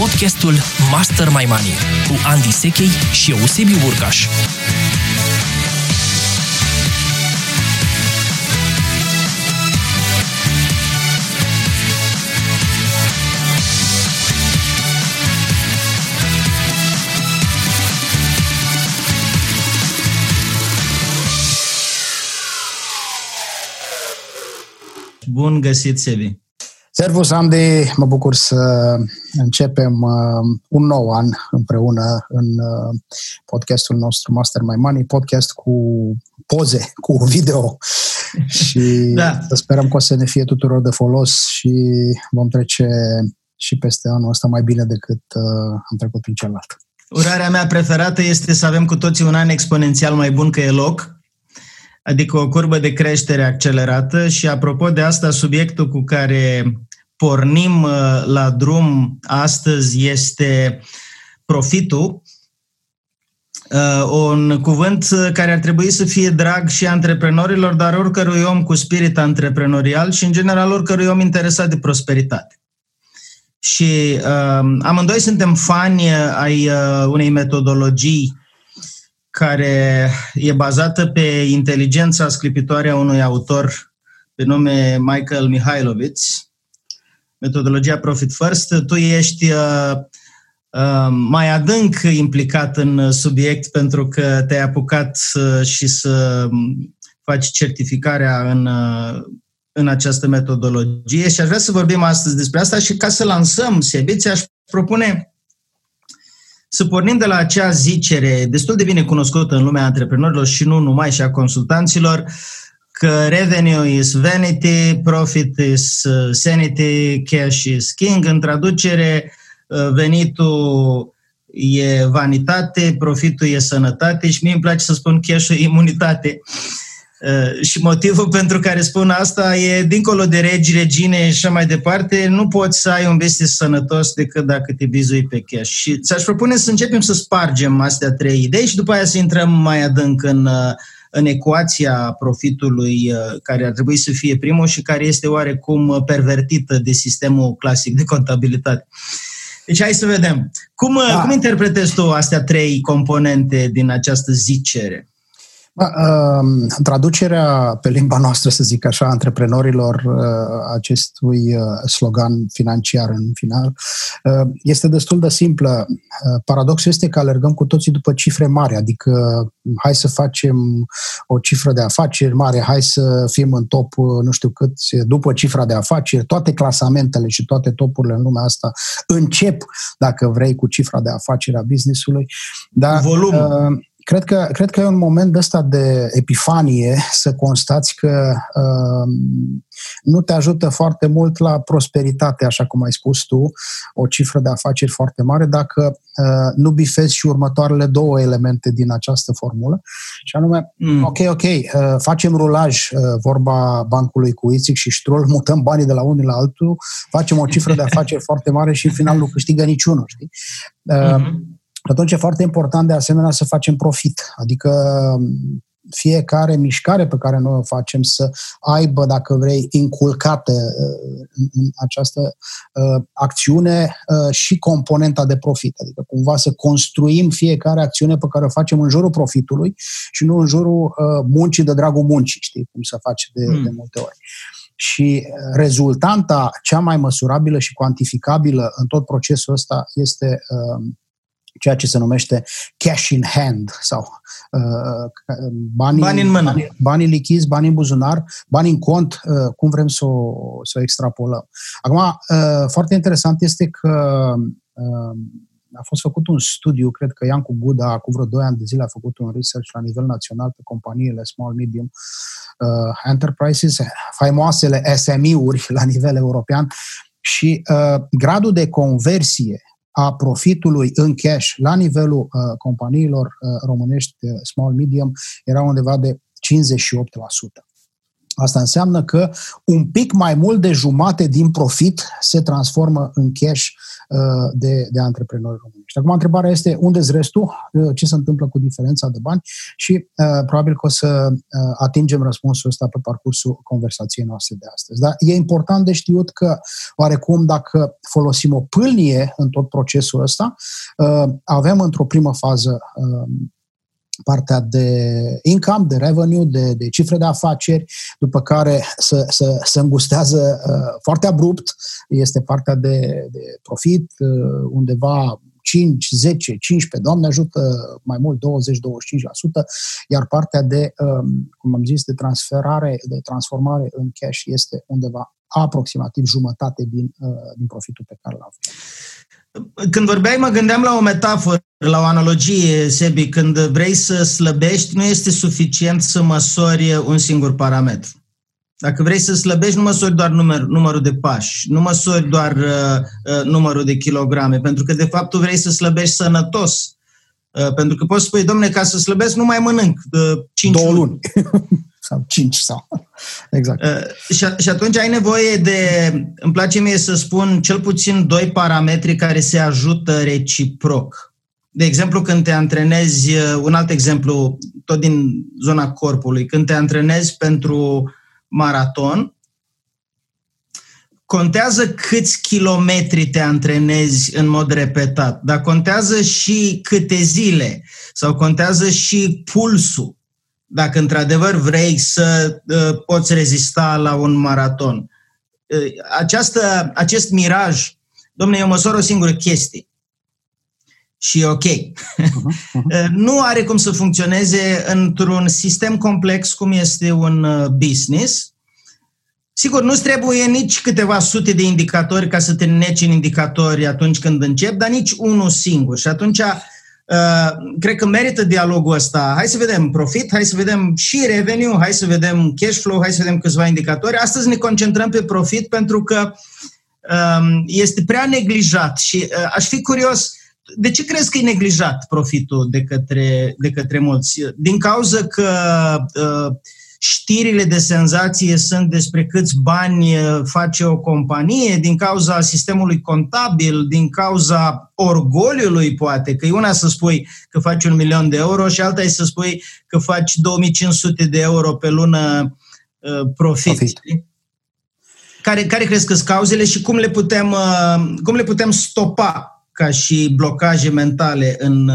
podcastul Master My Money cu Andy Sechei și Eusebiu Burcaș. Bun găsit, Sebi! Servus, Andy! Mă bucur să începem uh, un nou an împreună în uh, podcastul nostru Master My Money, podcast cu poze, cu video și da. să sperăm că o să ne fie tuturor de folos și vom trece și peste anul ăsta mai bine decât uh, am trecut prin celălalt. Urarea mea preferată este să avem cu toții un an exponențial mai bun că e loc, adică o curbă de creștere accelerată și apropo de asta, subiectul cu care pornim uh, la drum astăzi este profitul, uh, un cuvânt care ar trebui să fie drag și antreprenorilor, dar oricărui om cu spirit antreprenorial și, în general, oricărui om interesat de prosperitate. Și uh, amândoi suntem fani ai uh, unei metodologii care e bazată pe inteligența sclipitoare a unui autor pe nume Michael Mihailovitz, metodologia Profit First. Tu ești uh, uh, mai adânc implicat în subiect pentru că te-ai apucat uh, și să faci certificarea în, uh, în această metodologie și aș vrea să vorbim astăzi despre asta și ca să lansăm Sebi, aș propune să pornim de la acea zicere destul de bine cunoscută în lumea antreprenorilor și nu numai și a consultanților, că revenue is vanity, profit is uh, sanity, cash is king. În traducere, uh, venitul e vanitate, profitul e sănătate și mie îmi place să spun cash e imunitate. Uh, și motivul pentru care spun asta e, dincolo de regi, regine și așa mai departe, nu poți să ai un business sănătos decât dacă te bizui pe cash. Și ți-aș propune să începem să spargem astea trei idei și după aia să intrăm mai adânc în, uh, în ecuația profitului uh, care ar trebui să fie primul și care este oarecum pervertită de sistemul clasic de contabilitate. Deci hai să vedem. Cum, da. cum interpretezi tu astea trei componente din această zicere? Uh, traducerea pe limba noastră, să zic așa, antreprenorilor uh, acestui uh, slogan financiar în final este destul de simplă. Paradoxul este că alergăm cu toții după cifre mari, adică hai să facem o cifră de afaceri mare, hai să fim în top nu știu cât, după cifra de afaceri, toate clasamentele și toate topurile în lumea asta încep, dacă vrei, cu cifra de afaceri a businessului. Dar, Volum. Uh, Cred că, cred că e un moment ăsta de epifanie să constați că uh, nu te ajută foarte mult la prosperitate, așa cum ai spus tu, o cifră de afaceri foarte mare, dacă uh, nu bifezi și următoarele două elemente din această formulă. Și anume, mm. ok, ok, uh, facem rulaj, uh, vorba bancului cu Ițic și Ștrol, mutăm banii de la unul la altul, facem o cifră de afaceri foarte mare și în final nu câștigă niciunul, știi? Uh, mm-hmm atunci e foarte important de asemenea să facem profit. Adică fiecare mișcare pe care noi o facem să aibă, dacă vrei, inculcată uh, în această uh, acțiune uh, și componenta de profit. Adică cumva să construim fiecare acțiune pe care o facem în jurul profitului și nu în jurul muncii de dragul muncii, știi, cum se face de, mm. de multe ori. Și rezultanta cea mai măsurabilă și cuantificabilă în tot procesul ăsta este ceea ce se numește cash in hand sau uh, banii, bani în mână. Banii, banii lichizi, bani în buzunar, bani în cont, uh, cum vrem să o, să o extrapolăm. Acum, uh, foarte interesant este că uh, a fost făcut un studiu, cred că Iancu Buda, cu vreo 2 ani de zile, a făcut un research la nivel național pe companiile small, medium uh, enterprises, faimoasele SMI-uri la nivel european, și uh, gradul de conversie a profitului în cash la nivelul uh, companiilor uh, românești uh, small medium era undeva de 58%. Asta înseamnă că un pic mai mult de jumate din profit se transformă în cash uh, de, de antreprenori români. Și acum întrebarea este unde restul, uh, ce se întâmplă cu diferența de bani și uh, probabil că o să uh, atingem răspunsul ăsta pe parcursul conversației noastre de astăzi. Dar e important de știut că oarecum dacă folosim o pâlnie în tot procesul ăsta, uh, avem într-o primă fază uh, partea de income, de revenue, de, de cifre de afaceri, după care se, se, se îngustează uh, foarte abrupt, este partea de, de profit, uh, undeva 5, 10, 15, Doamne ajută mai mult 20-25%, iar partea de, um, cum am zis, de transferare, de transformare în cash este undeva aproximativ jumătate din, uh, din profitul pe care l-am când vorbeai, mă gândeam la o metaforă, la o analogie, Sebi. Când vrei să slăbești, nu este suficient să măsori un singur parametru. Dacă vrei să slăbești, nu măsori doar număr, numărul de pași, nu măsori doar uh, uh, numărul de kilograme, pentru că, de fapt, tu vrei să slăbești sănătos. Uh, pentru că poți spune, domne, ca să slăbesc, nu mai mănânc uh, 5 Două luni. sau 5 sau... Exact. Uh, și, și atunci ai nevoie de, îmi place mie să spun, cel puțin doi parametri care se ajută reciproc. De exemplu, când te antrenezi, uh, un alt exemplu, tot din zona corpului, când te antrenezi pentru maraton, contează câți kilometri te antrenezi în mod repetat, dar contează și câte zile sau contează și pulsul dacă într-adevăr vrei să uh, poți rezista la un maraton. Uh, această, acest miraj, domnule, eu măsor o singură chestie și e ok. Uh-huh, uh-huh. nu are cum să funcționeze într-un sistem complex cum este un uh, business. Sigur, nu trebuie nici câteva sute de indicatori ca să te neci în indicatori atunci când începi, dar nici unul singur. Și atunci Uh, cred că merită dialogul ăsta. Hai să vedem profit, hai să vedem și revenue, hai să vedem cash flow, hai să vedem câțiva indicatori. Astăzi ne concentrăm pe profit pentru că um, este prea neglijat și uh, aș fi curios de ce crezi că e neglijat profitul de către, de către mulți? Din cauza că uh, știrile de senzație sunt despre câți bani uh, face o companie, din cauza sistemului contabil, din cauza orgoliului, poate, că e una să spui că faci un milion de euro și alta e să spui că faci 2500 de euro pe lună uh, profit. profit. Care, care crezi că sunt cauzele și cum le putem, uh, cum le putem stopa ca și blocaje mentale în,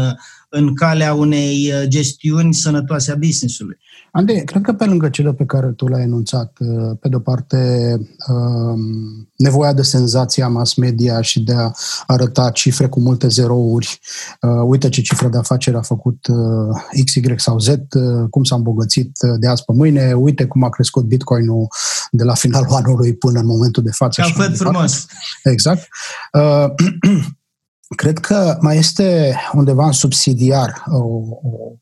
în calea unei gestiuni sănătoase a business-ului? Ande, cred că pe lângă cele pe care tu le-ai enunțat, uh, pe de-o parte um, nevoia de senzație a mass media și de a arăta cifre cu multe zerouri, uh, uite ce cifră de afaceri a făcut uh, X, Y sau Z, cum s-a îmbogățit de azi pe mâine, uite cum a crescut Bitcoin-ul de la finalul anului până în momentul de față. Ca frumos. Exact. Cred că mai este undeva în subsidiar o, o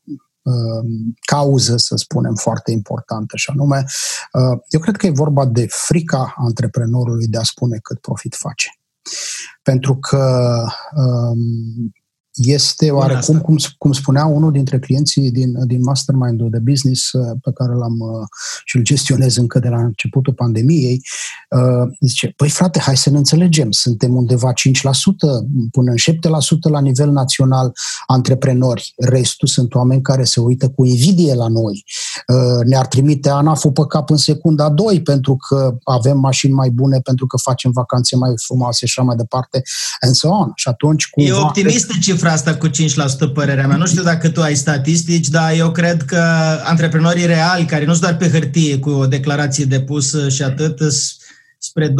Um, cauză, să spunem, foarte importantă, și anume, uh, eu cred că e vorba de frica antreprenorului de a spune cât profit face. Pentru că um, este oarecum, cum, cum spunea unul dintre clienții din, din mastermind-ul de business uh, pe care l-am uh, și îl gestionez încă de la începutul pandemiei, uh, zice, păi frate, hai să ne înțelegem, suntem undeva 5% până în 7% la nivel național antreprenori, restul sunt oameni care se uită cu invidie la noi, ne-ar trimite ANAF-ul pe cap în secunda 2 pentru că avem mașini mai bune, pentru că facem vacanțe mai frumoase și așa mai departe, and so on. Și atunci, cumva, e optimistă cifra cifra asta cu 5%, părerea mea. Nu știu dacă tu ai statistici, dar eu cred că antreprenorii reali, care nu sunt doar pe hârtie cu o declarație depusă și atât, spre 2%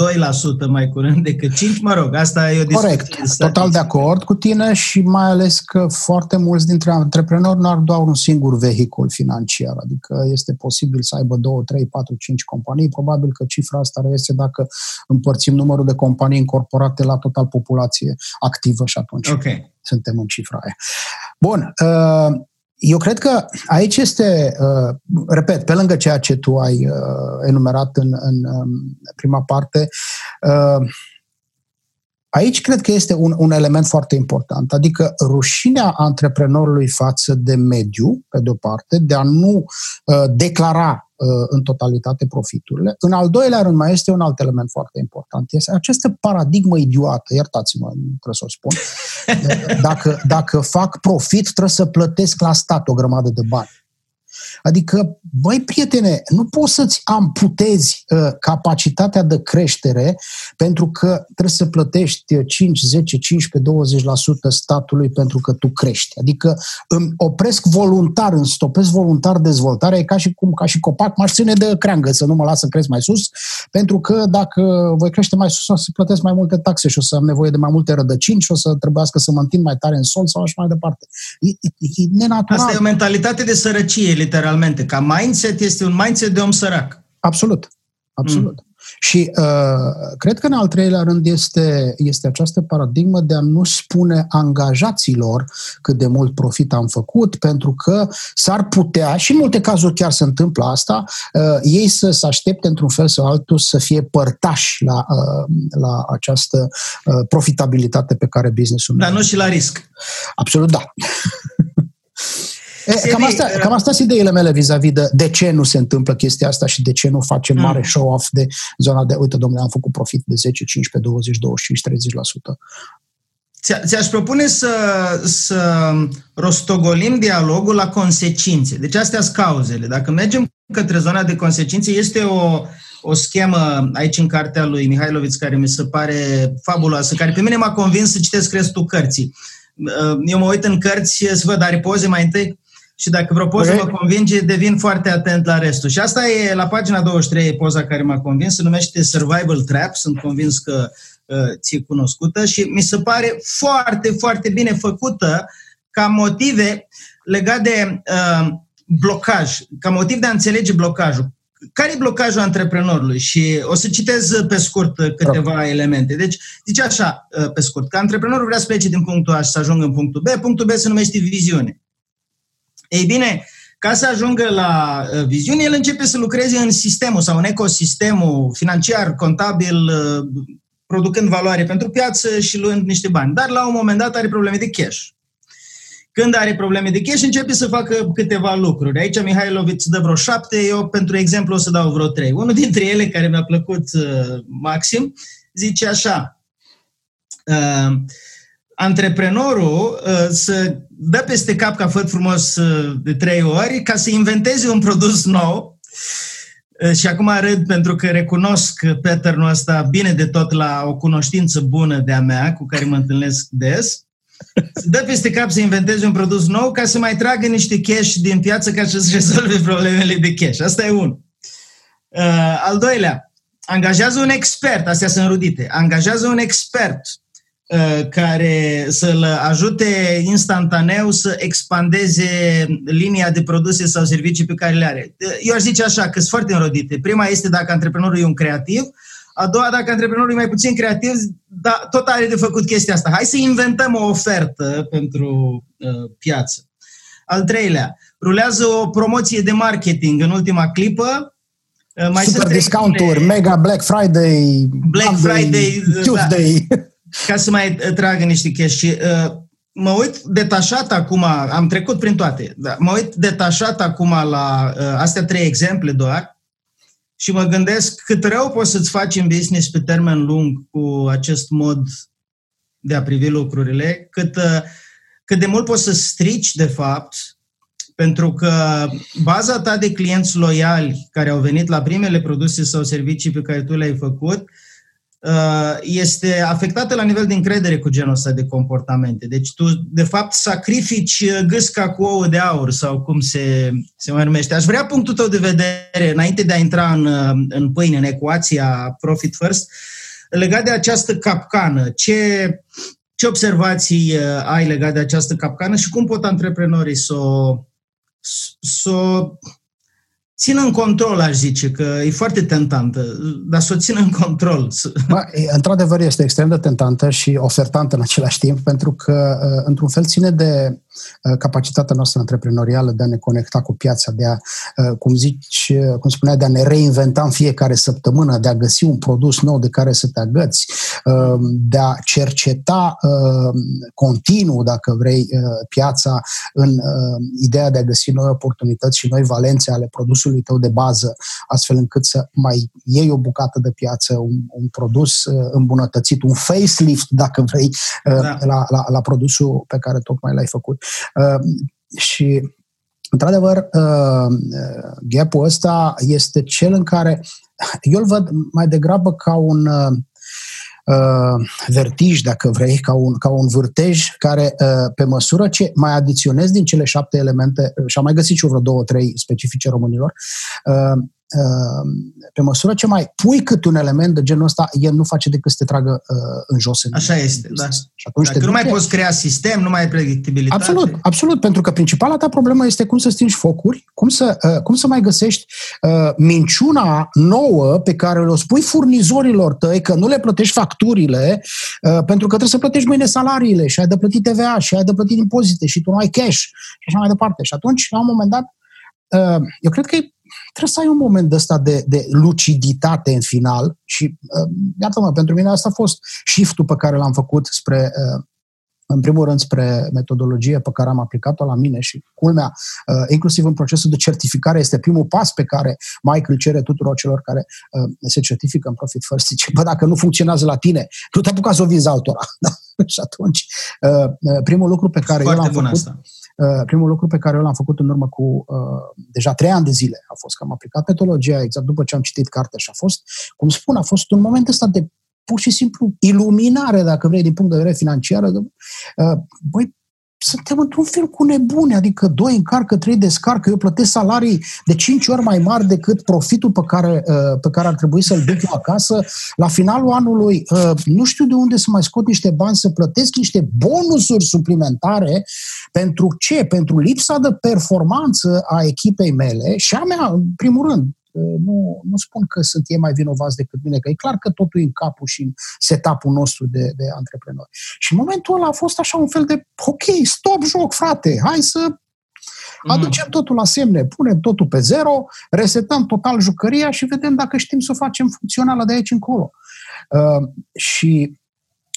mai curând decât 5%, mă rog, asta e o discuție. Corect, total de acord cu tine și mai ales că foarte mulți dintre antreprenori nu ar doar un singur vehicul financiar, adică este posibil să aibă 2, 3, 4, 5 companii, probabil că cifra asta este dacă împărțim numărul de companii incorporate la total populație activă și atunci okay. suntem în cifra aia. Bun, uh, eu cred că aici este, uh, repet, pe lângă ceea ce tu ai uh, enumerat în, în um, prima parte, uh, Aici cred că este un, un element foarte important, adică rușinea antreprenorului față de mediu, pe de-o parte, de a nu uh, declara uh, în totalitate profiturile. În al doilea rând, mai este un alt element foarte important. Este această paradigmă idiotă, iertați-mă, trebuie să o spun. Dacă, dacă fac profit, trebuie să plătesc la stat o grămadă de bani. Adică, băi, prietene, nu poți să-ți amputezi uh, capacitatea de creștere pentru că trebuie să plătești 5, 10, 15, 20% statului pentru că tu crești. Adică îmi opresc voluntar, îmi stopesc voluntar dezvoltarea, e ca și cum, ca și copac, m-aș ține de creangă să nu mă lasă să cresc mai sus, pentru că dacă voi crește mai sus, o să plătesc mai multe taxe și o să am nevoie de mai multe rădăcini și o să trebuiască să mă întind mai tare în sol sau așa mai departe. E, e, e nenatural. Asta e o mentalitate de sărăcie, literalmente. Ca mindset este un mindset de om sărac. Absolut. Absolut. Mm. Și uh, cred că în al treilea rând este, este această paradigmă de a nu spune angajaților cât de mult profit am făcut, pentru că s-ar putea, și în multe cazuri chiar se întâmplă asta, uh, ei să se aștepte într-un fel sau altul să fie părtași la, uh, la această uh, profitabilitate pe care businessul Dar nu și la risc. Absolut da. E, cam, asta, cam asta sunt ideile mele vis-a-vis de de ce nu se întâmplă chestia asta și de ce nu facem mare mm. show-off de zona de, uite, domnule, am făcut profit de 10, 15, 20, 25, 30%. Ți-aș propune să, să rostogolim dialogul la consecințe. Deci astea sunt cauzele. Dacă mergem către zona de consecințe, este o, o schemă aici în cartea lui Mihailoviț care mi se pare fabuloasă, care pe mine m-a convins să citesc restul cărții. Eu mă uit în cărți să văd aripoze mai întâi și dacă vreo poză okay. mă convinge, devin foarte atent la restul. Și asta e la pagina 23, poza care m-a convins, se numește Survival Trap, sunt convins că uh, ți-e cunoscută și mi se pare foarte, foarte bine făcută ca motive legate de uh, blocaj, ca motiv de a înțelege blocajul. Care e blocajul antreprenorului? Și o să citez pe scurt câteva Rău. elemente. Deci, zice așa, uh, pe scurt, că antreprenorul vrea să plece din punctul A și să ajungă în punctul B, punctul B se numește viziune. Ei bine, ca să ajungă la uh, viziune, el începe să lucreze în sistemul sau în ecosistemul financiar, contabil, uh, producând valoare pentru piață și luând niște bani. Dar la un moment dat are probleme de cash. Când are probleme de cash, începe să facă câteva lucruri. Aici Mihailovic dă vreo șapte, eu pentru exemplu o să dau vreo trei. Unul dintre ele, care mi-a plăcut uh, maxim, zice așa. Uh, antreprenorul uh, să dă peste cap ca făt frumos uh, de trei ori ca să inventeze un produs nou uh, și acum râd pentru că recunosc pattern ăsta bine de tot la o cunoștință bună de-a mea cu care mă întâlnesc des. Să dă peste cap să inventeze un produs nou ca să mai tragă niște cash din piață ca să-și rezolve problemele de cash. Asta e unul. Uh, al doilea, angajează un expert, astea sunt rudite, angajează un expert Uh, care să-l ajute instantaneu să expandeze linia de produse sau servicii pe care le are. Eu aș zice așa, că sunt foarte înrodite. Prima este dacă antreprenorul e un creativ, a doua, dacă antreprenorul e mai puțin creativ, da, tot are de făcut chestia asta. Hai să inventăm o ofertă pentru uh, piață. Al treilea, rulează o promoție de marketing în ultima clipă, uh, mai Super discounturi, mega Black Friday, Black Monday, Friday, Tuesday. Da ca să mai tragă niște cash. Și, uh, mă uit detașat acum, am trecut prin toate, dar mă uit detașat acum la uh, astea trei exemple doar și mă gândesc cât rău poți să-ți faci în business pe termen lung cu acest mod de a privi lucrurile, cât, uh, cât de mult poți să strici, de fapt, pentru că baza ta de clienți loiali care au venit la primele produse sau servicii pe care tu le-ai făcut, uh, Uh, este afectată la nivel de încredere cu genul ăsta de comportamente. Deci tu, de fapt, sacrifici gâsca cu ouă de aur sau cum se, se mai numește. Aș vrea punctul tău de vedere, înainte de a intra în, în pâine, în ecuația Profit First, legat de această capcană. Ce, ce observații uh, ai legat de această capcană și cum pot antreprenorii să o, să o țină în control, aș zice, că e foarte tentantă, dar să o țină în control. Ba, într-adevăr, este extrem de tentantă și ofertantă în același timp, pentru că, uh, într-un fel, ține de uh, capacitatea noastră antreprenorială de a ne conecta cu piața, de a, uh, cum zici, uh, cum spunea, de a ne reinventa în fiecare săptămână, de a găsi un produs nou de care să te agăți, de a cerceta continuu, dacă vrei, piața în ideea de a găsi noi oportunități și noi valențe ale produsului tău de bază, astfel încât să mai iei o bucată de piață, un, un produs îmbunătățit, un facelift, dacă vrei, da. la, la, la produsul pe care tocmai l-ai făcut. Uh, și, într-adevăr, uh, gap-ul ăsta este cel în care eu îl văd mai degrabă ca un uh, vertij, dacă vrei, ca un, ca un vârtej care, uh, pe măsură ce mai adiționezi din cele șapte elemente, și am mai găsit și vreo două, trei specifice românilor, uh, Ehm, pe măsură ce mai pui cât un element de genul ăsta, el nu face decât să te tragă uh, în jos. În Așa este, da. Și atunci Dacă nu mai poți crea sistem, nu mai ai predictibilitate. Absolut, absolut, pentru că principala ta problemă este cum să stingi focuri, cum să, uh, cum să mai găsești uh, minciuna nouă pe care o spui furnizorilor tăi că nu le plătești facturile uh, pentru că trebuie să plătești mâine salariile și ai de plătit TVA și ai de plătit impozite și tu nu ai cash și așa mai departe. Și atunci, la un moment dat, uh, eu cred că e trebuie să ai un moment ăsta de, de luciditate în final și, uh, iată-mă, pentru mine asta a fost shift-ul pe care l-am făcut spre, uh, în primul rând, spre metodologie pe care am aplicat-o la mine și, culmea, uh, inclusiv în procesul de certificare, este primul pas pe care Mike îl cere tuturor celor care uh, se certifică în Profit First. Zice, bă, dacă nu funcționează la tine, nu te apuca să o vinzi altora. Da? și atunci, uh, uh, primul lucru pe care Foarte eu l-am făcut... Asta Uh, primul lucru pe care eu l-am făcut în urmă cu uh, deja trei ani de zile a fost că am aplicat metodologia exact după ce am citit cartea și a fost, cum spun, a fost un moment ăsta de pur și simplu iluminare, dacă vrei, din punct de vedere financiar. Uh, băi, suntem într-un fel cu nebune, adică doi încarcă, trei descarcă, eu plătesc salarii de cinci ori mai mari decât profitul pe care, uh, pe care ar trebui să-l duc eu acasă. La finalul anului uh, nu știu de unde să mai scot niște bani să plătesc niște bonusuri suplimentare pentru ce? Pentru lipsa de performanță a echipei mele și a mea, în primul rând, nu, nu spun că sunt ei mai vinovați decât mine, că e clar că totul e în capul și în setup-ul nostru de, de antreprenori. Și în momentul ăla a fost așa un fel de, ok, stop joc, frate, hai să mm. aducem totul la semne, punem totul pe zero, resetăm total jucăria și vedem dacă știm să o facem funcțională de aici încolo. Uh, și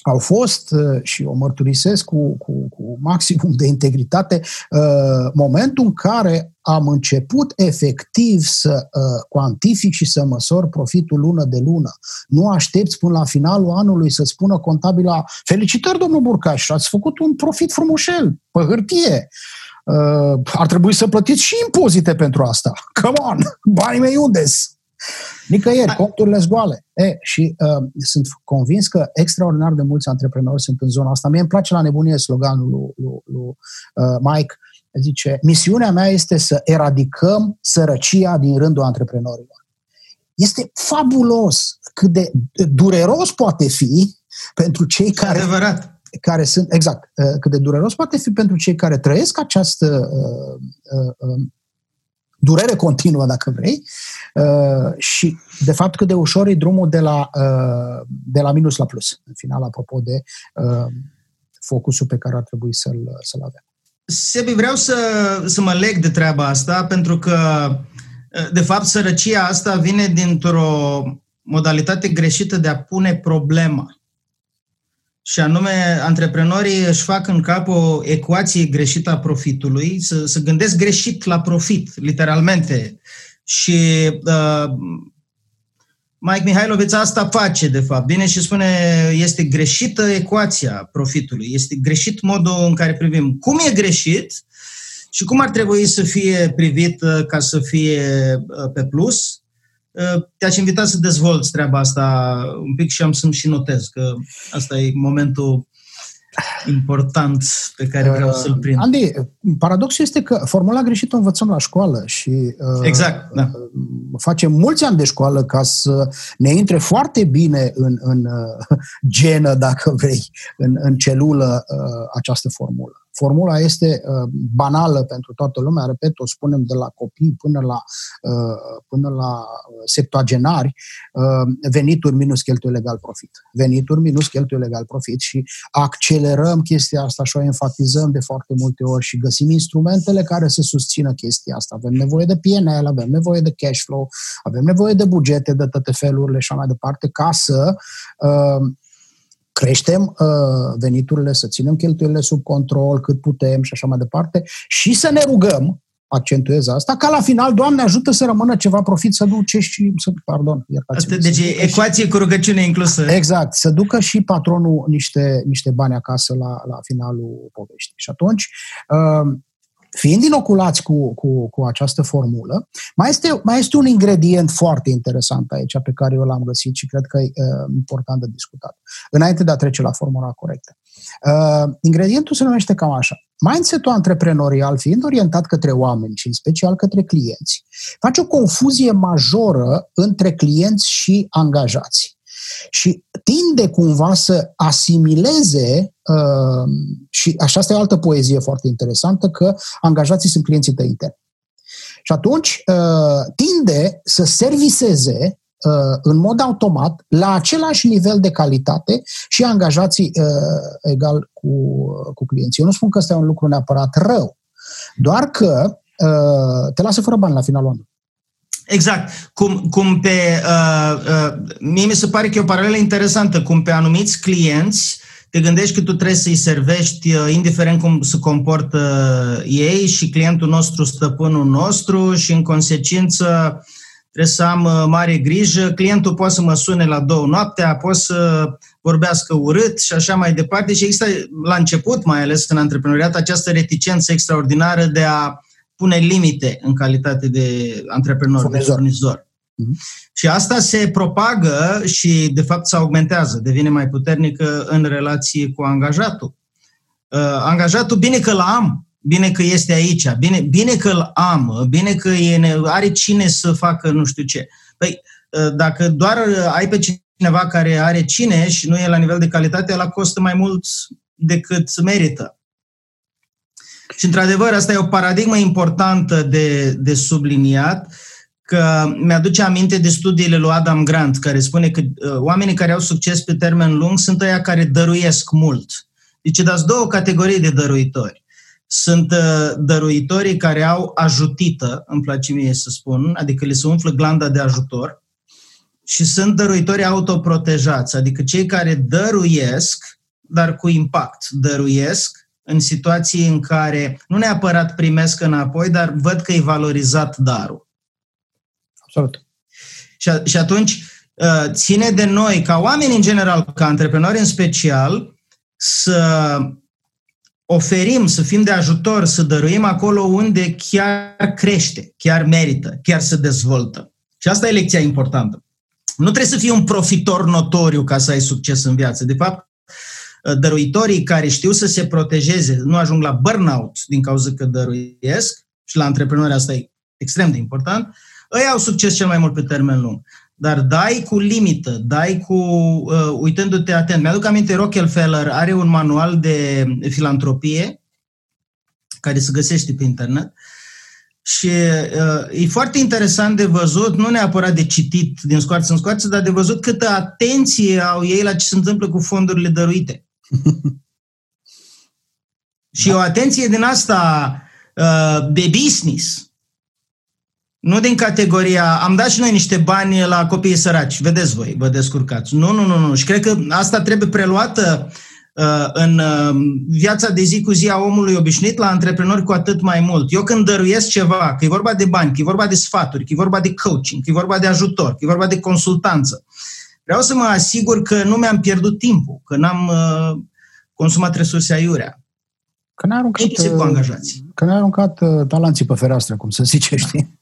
au fost, uh, și o mărturisesc cu, cu, cu maximum de integritate, uh, momentul în care am început efectiv să uh, cuantific și să măsor profitul lună de lună. Nu aștepți până la finalul anului să spună contabila felicitări, domnul Burcaș, ați făcut un profit frumușel, pe hârtie. ar trebui să plătiți și impozite pentru asta. Come on! Banii mei unde Nicăieri, conturile goale. E, și uh, sunt convins că extraordinar de mulți antreprenori sunt în zona asta. Mie îmi place la nebunie sloganul lui, lui, lui uh, Mike. Zice, misiunea mea este să eradicăm sărăcia din rândul antreprenorilor. Este fabulos cât de dureros poate fi pentru cei care... Adevărat care sunt, exact, uh, cât de dureros poate fi pentru cei care trăiesc această uh, uh, uh, durere continuă, dacă vrei, uh, și de fapt cât de ușor e drumul de la, uh, de la minus la plus, în final, apropo de uh, focusul pe care ar trebui să-l, să-l avem. Sebi, vreau să, să mă leg de treaba asta, pentru că, de fapt, sărăcia asta vine dintr-o modalitate greșită de a pune problema și anume antreprenorii își fac în cap o ecuație greșită a profitului, să, să gândesc greșit la profit, literalmente. Și uh, Mike Mihailoviț asta face, de fapt. Bine și spune, este greșită ecuația profitului, este greșit modul în care privim. Cum e greșit și cum ar trebui să fie privit uh, ca să fie uh, pe plus? Te-aș invita să dezvolți treaba asta un pic și am să-mi și notez, că asta e momentul important pe care vreau să-l prind. Andy, paradoxul este că formula greșită o învățăm la școală și uh, exact, da. facem mulți ani de școală ca să ne intre foarte bine în, în uh, genă, dacă vrei, în, în celulă uh, această formulă. Formula este uh, banală pentru toată lumea, repet, o spunem de la copii până la, uh, până la septuagenari, venituri minus cheltuieli legal profit. Venituri minus cheltuieli legal profit și accelerăm chestia asta și o enfatizăm de foarte multe ori și găsim instrumentele care să susțină chestia asta. Avem nevoie de PNL, avem nevoie de cash flow, avem nevoie de bugete de toate felurile și așa mai departe, ca să uh, creștem uh, veniturile, să ținem cheltuielile sub control cât putem și așa mai departe și să ne rugăm, accentuez asta, ca la final, Doamne ajută să rămână ceva profit, să duce și, să, pardon, iertați Asta, Deci ecuație și, cu rugăciune inclusă. Exact, să ducă și patronul niște, niște bani acasă la, la finalul poveștii. Și atunci, uh, fiind inoculați cu, cu, cu această formulă, mai este, mai este un ingredient foarte interesant aici pe care eu l-am găsit și cred că e uh, important de discutat, înainte de a trece la formula corectă. Uh, ingredientul se numește cam așa. Mindset-ul antreprenorial, fiind orientat către oameni și în special către clienți, face o confuzie majoră între clienți și angajați și tinde cumva să asimileze uh, și așa asta e o altă poezie foarte interesantă, că angajații sunt clienții tăi interni. Și atunci uh, tinde să serviseze uh, în mod automat la același nivel de calitate și angajații uh, egal cu, uh, cu clienții. Eu nu spun că ăsta e un lucru neapărat rău, doar că uh, te lasă fără bani la finalul anului. Exact. Cum, cum pe. Uh, uh, mie mi se pare că e o paralelă interesantă. Cum pe anumiți clienți te gândești că tu trebuie să-i servești, uh, indiferent cum se comportă uh, ei, și clientul nostru, stăpânul nostru, și în consecință trebuie să am uh, mare grijă. Clientul poate să mă sune la două noaptea, poate să vorbească urât și așa mai departe. Și există, la început, mai ales în antreprenoriat, această reticență extraordinară de a pune limite în calitate de antreprenor, furnizor. de furnizor. Mm-hmm. Și asta se propagă și, de fapt, se augmentează, devine mai puternică în relație cu angajatul. Uh, angajatul, bine că l-am, bine că este aici, bine, bine că îl am, bine că e, are cine să facă nu știu ce. Păi, uh, dacă doar ai pe cineva care are cine și nu e la nivel de calitate, la costă mai mult decât merită. Și, într-adevăr, asta e o paradigmă importantă de, de subliniat, că mi-aduce aminte de studiile lui Adam Grant, care spune că uh, oamenii care au succes pe termen lung sunt ăia care dăruiesc mult. Deci dați două categorii de dăruitori. Sunt uh, dăruitorii care au ajutită, îmi place mie să spun, adică le se umflă glanda de ajutor, și sunt dăruitorii autoprotejați, adică cei care dăruiesc, dar cu impact. Dăruiesc în situații în care nu neapărat primesc înapoi, dar văd că e valorizat darul. Absolut. Și, și atunci uh, ține de noi, ca oameni în general, ca antreprenori în special, să oferim, să fim de ajutor, să dăruim acolo unde chiar crește, chiar merită, chiar se dezvoltă. Și asta e lecția importantă. Nu trebuie să fii un profitor notoriu ca să ai succes în viață. De fapt, Uh, dăruitorii care știu să se protejeze, nu ajung la burnout din cauza că dăruiesc, și la antreprenori asta e extrem de important, ei au succes cel mai mult pe termen lung. Dar dai cu limită, dai cu uh, uitându-te atent. Mi-aduc aminte, Rockefeller are un manual de filantropie care se găsește pe internet și uh, e foarte interesant de văzut, nu neapărat de citit din scoarță în scoarță, dar de văzut câtă atenție au ei la ce se întâmplă cu fondurile dăruite. Și o atenție din asta uh, de business. Nu din categoria, am dat și noi niște bani la copiii săraci, vedeți voi, vă descurcați. Nu, nu, nu, nu. Și cred că asta trebuie preluată uh, în uh, viața de zi cu zi a omului obișnuit, la antreprenori cu atât mai mult. Eu când dăruiesc ceva, că e vorba de bani, că e vorba de sfaturi, că e vorba de coaching, că e vorba de ajutor, că e vorba de consultanță, Vreau să mă asigur că nu mi-am pierdut timpul, că n-am uh, consumat resurse aiurea. Că n-ai aruncat, cu uh, angajații. Că n-ai aruncat uh, talanții pe fereastră, cum să zice, știi?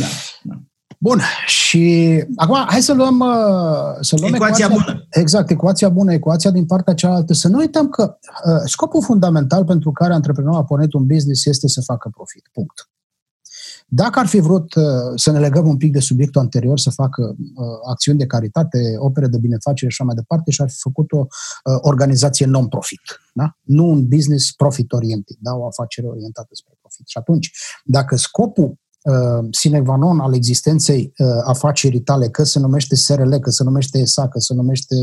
Da, da. Bun, și acum hai să luăm, uh, să luăm ecuația, ecuația bună. Exact, ecuația bună, ecuația din partea cealaltă. Să nu uităm că uh, scopul fundamental pentru care antreprenorul a pornit un business este să facă profit. Punct. Dacă ar fi vrut uh, să ne legăm un pic de subiectul anterior, să facă uh, acțiuni de caritate, opere de binefacere și așa mai departe, și ar fi făcut o uh, organizație non-profit, da? nu un business profit-oriented, da? o afacere orientată spre profit. Și atunci, dacă scopul uh, sine qua non al existenței uh, afacerii tale, că se numește SRL, că se numește ESA, că se numește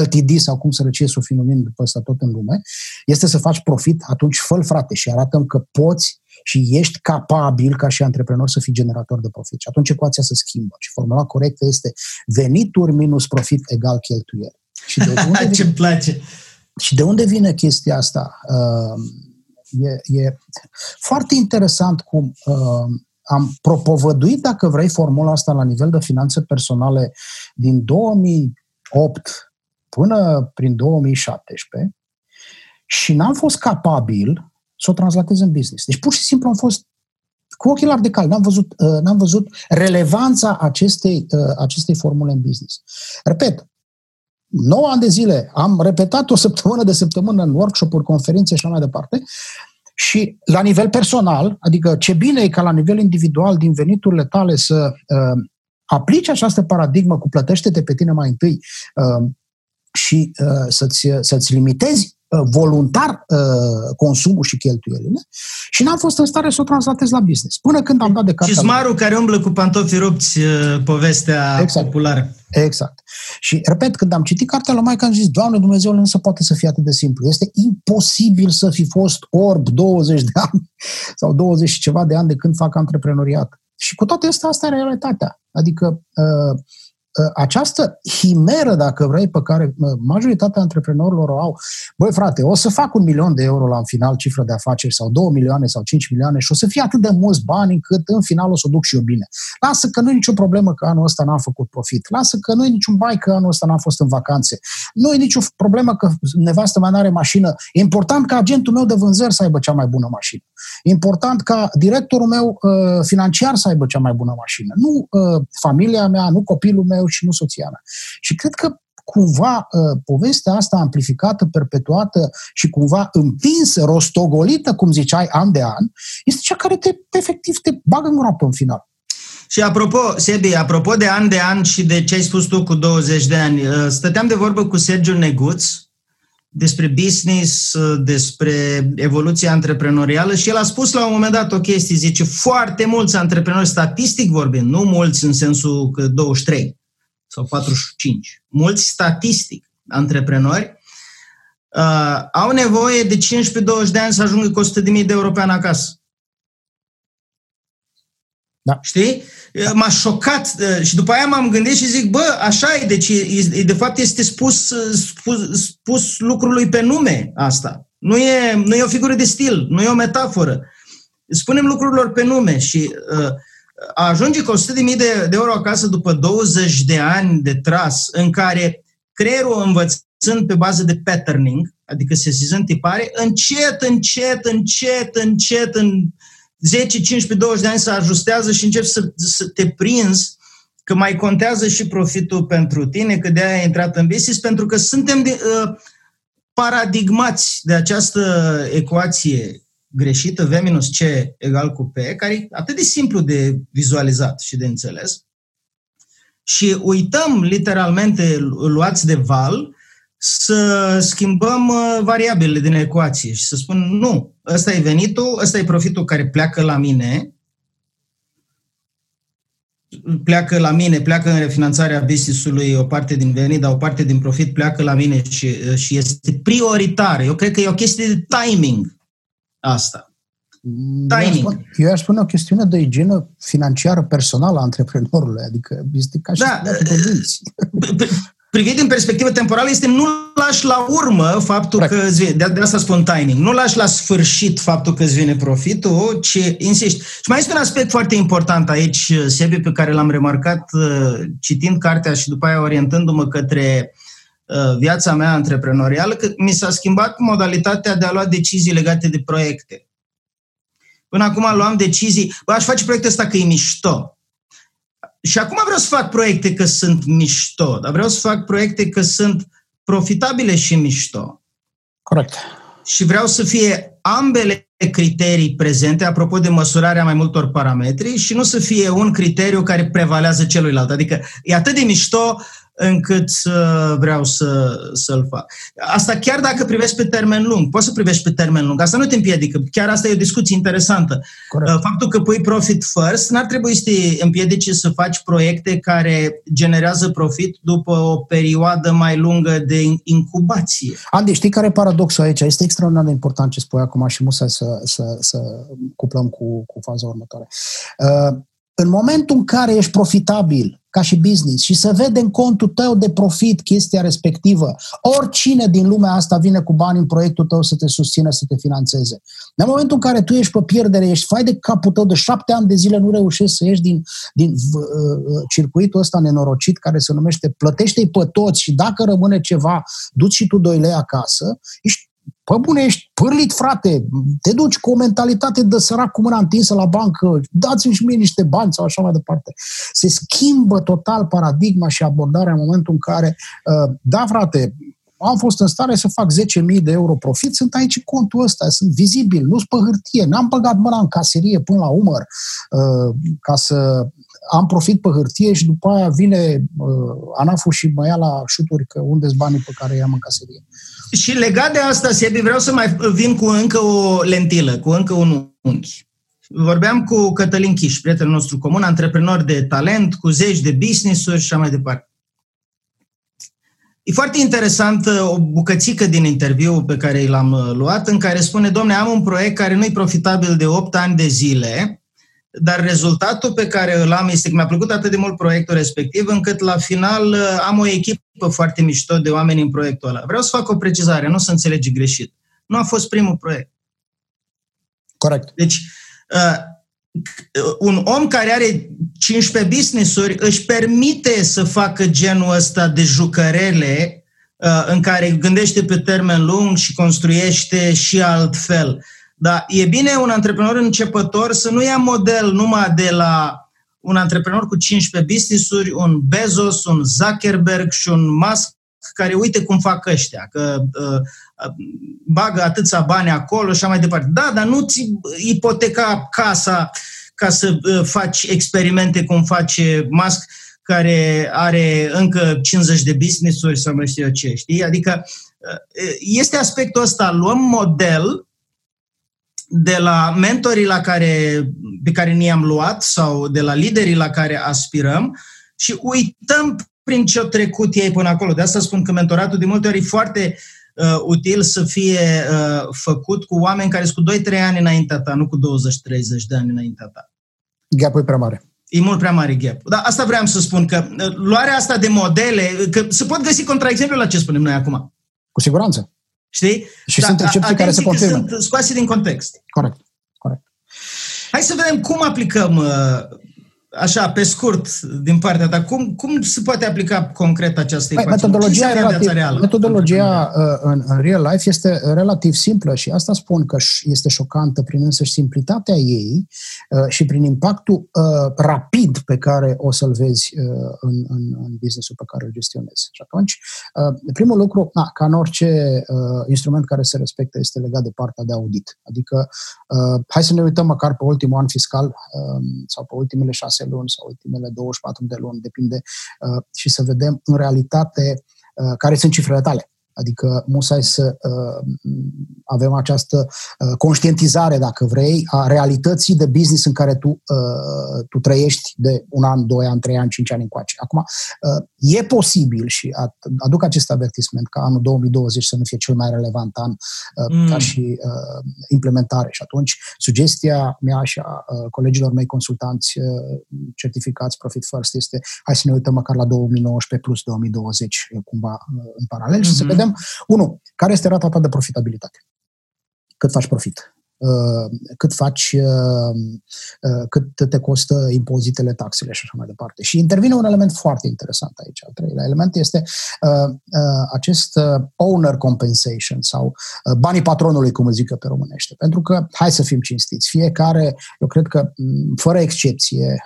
LTD sau cum să răcie să o fi numim după asta tot în lume, este să faci profit, atunci fă frate și arată că poți și ești capabil ca și antreprenor să fii generator de profit. Și atunci ecuația se schimbă. Și formula corectă este venituri minus profit egal cheltuieli. Și de unde vine, Ce place! Și de unde vine chestia asta? Uh, e, e foarte interesant cum uh, am propovăduit, dacă vrei, formula asta la nivel de finanțe personale din 2008 până prin 2017 și n-am fost capabil să o translatez în business. Deci pur și simplu am fost cu ochii de cal, n-am văzut, uh, n-am văzut relevanța acestei, uh, acestei formule în business. Repet, 9 ani de zile am repetat o săptămână de săptămână în workshop-uri, conferințe și așa mai departe și la nivel personal, adică ce bine e ca la nivel individual din veniturile tale să uh, aplici această paradigmă cu plătește-te pe tine mai întâi uh, și uh, să-ți, să-ți limitezi Uh, voluntar uh, consumul și cheltuielile și n-am fost în stare să o translatez la business. Până când am dat de cartea... Cizmarul care umblă cu pantofi rupți, uh, povestea exact. populară. Exact. Și, repet, când am citit cartea lui Mike, am zis, Doamne Dumnezeu, nu se poate să fie atât de simplu. Este imposibil să fi fost orb 20 de ani sau 20 și ceva de ani de când fac antreprenoriat. Și cu toate astea, asta e realitatea. Adică uh, Ă, această himeră, dacă vrei, pe care majoritatea antreprenorilor o au, băi frate, o să fac un milion de euro la în final cifră de afaceri sau două milioane sau cinci milioane și o să fie atât de mulți bani încât în final o să o duc și eu bine. Lasă că nu e nicio problemă că anul ăsta n-am făcut profit. Lasă că nu e niciun bai că anul ăsta n-am fost în vacanțe. Nu e nicio problemă că nevastă mea n-are mașină. E important ca agentul meu de vânzări să aibă cea mai bună mașină. E important ca directorul meu uh, financiar să aibă cea mai bună mașină. Nu uh, familia mea, nu copilul meu, eu și nu soția mea. Și cred că cumva uh, povestea asta amplificată, perpetuată și cumva împinsă, rostogolită, cum ziceai, an de an, este cea care te, efectiv, te bagă în groapă în final. Și apropo, Sebi, apropo de an de an și de ce ai spus tu cu 20 de ani, uh, stăteam de vorbă cu Sergiu Neguț despre business, uh, despre evoluția antreprenorială și el a spus la un moment dat o chestie, zice, foarte mulți antreprenori, statistic vorbind, nu mulți în sensul că 23, sau 45. Mulți statistic antreprenori uh, au nevoie de 15-20 de ani să ajungă cu 100.000 de euro pe an acasă. Da. Știi? Da. M-a șocat uh, și după aia m-am gândit și zic, bă, așa e, deci e, de fapt este spus, spus, spus lucrului pe nume asta. Nu e, nu e o figură de stil, nu e o metaforă. Spunem lucrurilor pe nume și uh, a ajunge cu 100.000 de, de euro acasă după 20 de ani de tras, în care creierul învățând pe bază de patterning, adică sesizând tipare, încet, încet, încet, încet, în 10, 15, 20 de ani se ajustează și începi să, să te prinzi că mai contează și profitul pentru tine, că de-aia ai intrat în business, pentru că suntem de, uh, paradigmați de această ecuație greșită, V minus C egal cu P, care e atât de simplu de vizualizat și de înțeles. Și uităm literalmente, luați de val, să schimbăm uh, variabilele din ecuație și să spun nu, ăsta e venitul, ăsta e profitul care pleacă la mine, pleacă la mine, pleacă în refinanțarea business-ului o parte din venit, dar o parte din profit pleacă la mine și, uh, și este prioritar. Eu cred că e o chestie de timing asta. Timing. Eu aș, spune, eu aș spune o chestiune de igienă financiară personală a antreprenorului, adică este ca și da, privit din perspectivă temporală este nu lași la urmă faptul Correct. că îți vine, de, de asta spun timing, nu lași la sfârșit faptul că îți vine profitul, ci insisti. Și mai este un aspect foarte important aici, Sebi, pe care l-am remarcat uh, citind cartea și după aia orientându-mă către uh, Uh, viața mea antreprenorială, că mi s-a schimbat modalitatea de a lua decizii legate de proiecte. Până acum luam decizii, bă, aș face proiectul ăsta că e mișto. Și acum vreau să fac proiecte că sunt mișto, dar vreau să fac proiecte că sunt profitabile și mișto. Corect. Și vreau să fie ambele criterii prezente, apropo de măsurarea mai multor parametri, și nu să fie un criteriu care prevalează celuilalt. Adică e atât de mișto încât uh, vreau să, să-l fac. Asta chiar dacă privești pe termen lung. Poți să privești pe termen lung. Asta nu te împiedică. Chiar asta e o discuție interesantă. Corect. Uh, faptul că pui profit first n-ar trebui să te împiedice să faci proiecte care generează profit după o perioadă mai lungă de incubație. Andy, știi care e paradoxul aici? Este extraordinar de important ce spui acum și musai să, să, să cuplăm cu, cu faza următoare. Uh, în momentul în care ești profitabil ca și business și să vede în contul tău de profit chestia respectivă, oricine din lumea asta vine cu bani în proiectul tău să te susțină, să te financeze. În momentul în care tu ești pe pierdere, ești fai de capul tău de șapte ani de zile, nu reușești să ieși din, din uh, uh, circuitul ăsta nenorocit care se numește plătește-i pe toți și dacă rămâne ceva, duci și tu 2 lei acasă, ești Pă bune, ești pârlit, frate, te duci cu o mentalitate de sărac cu mâna întinsă la bancă, dați-mi și mie niște bani sau așa mai departe. Se schimbă total paradigma și abordarea în momentul în care, uh, da, frate, am fost în stare să fac 10.000 de euro profit, sunt aici contul ăsta, sunt vizibil, nu sunt pe hârtie, n-am băgat mâna în caserie până la umăr uh, ca să am profit pe hârtie și după aia vine uh, anaful și mă ia la șuturi că unde banii pe care i-am în caserie. Și legat de asta, Sebi, vreau să mai vin cu încă o lentilă, cu încă un unghi. Vorbeam cu Cătălin Chiș, prietenul nostru comun, antreprenor de talent, cu zeci de business-uri și așa mai departe. E foarte interesant o bucățică din interviu pe care l-am luat, în care spune, domne, am un proiect care nu e profitabil de 8 ani de zile, dar rezultatul pe care îl am este că mi-a plăcut atât de mult proiectul respectiv, încât la final uh, am o echipă foarte mișto de oameni în proiectul ăla. Vreau să fac o precizare, nu să înțelegi greșit. Nu a fost primul proiect. Corect. Deci, uh, un om care are 15 business-uri își permite să facă genul ăsta de jucărele uh, în care gândește pe termen lung și construiește și altfel. Dar e bine un antreprenor începător să nu ia model numai de la un antreprenor cu 15 business-uri, un Bezos, un Zuckerberg și un Musk care uite cum fac ăștia, că uh, bagă atâția bani acolo și așa mai departe. Da, dar nu-ți ipoteca casa ca să uh, faci experimente cum face Musk, care are încă 50 de business-uri sau mai știu eu ce, știi? Adică uh, este aspectul ăsta, luăm model de la mentorii la care, pe care ne-am luat sau de la liderii la care aspirăm și uităm prin ce au trecut ei până acolo. De asta spun că mentoratul de multe ori e foarte uh, util să fie uh, făcut cu oameni care sunt cu 2-3 ani înaintea ta, nu cu 20-30 de ani înaintea ta. Gap-ul e prea mare. E mult prea mare gap. Dar asta vreau să spun, că uh, luarea asta de modele, că se pot găsi contraexemplu la ce spunem noi acum. Cu siguranță. Știi? Și da, sunt excepții care se confirmă. sunt scoase din context. Corect. Corect. Hai să vedem cum aplicăm uh, așa, pe scurt, din partea ta, cum, cum se poate aplica concret această păi, ecuație? Metodologia, relativ, reală, metodologia uh, în, în real life este relativ simplă și asta spun că este șocantă prin însăși simplitatea ei uh, și prin impactul uh, rapid pe care o să-l vezi în, în, în business-ul pe care îl gestionezi. Și atunci, primul lucru, na, ca în orice instrument care se respectă, este legat de partea de audit. Adică, hai să ne uităm măcar pe ultimul an fiscal sau pe ultimele șase luni sau ultimele 24 de luni, depinde, uh, și să vedem în realitate uh, care sunt cifrele tale. Adică musai să uh, avem această uh, conștientizare, dacă vrei, a realității de business în care tu, uh, tu trăiești de un an, doi ani, trei ani, cinci ani încoace. Acum, uh, e posibil și aduc acest avertisment ca anul 2020 să nu fie cel mai relevant an uh, mm. ca și uh, implementare. Și atunci, sugestia mea și a uh, colegilor mei consultanți uh, certificați Profit First este hai să ne uităm măcar la 2019 plus 2020 cumva uh, în paralel mm-hmm. și să mhm. vedem vedem, unu, care este rata ta de profitabilitate? Cât faci profit? Uh, cât faci, uh, uh, cât te costă impozitele, taxele și așa mai departe. Și intervine un element foarte interesant aici. Al treilea element este acest owner compensation sau banii patronului, cum îl zică pe românește. Pentru că, hai să fim cinstiți, fiecare, eu cred că, fără excepție...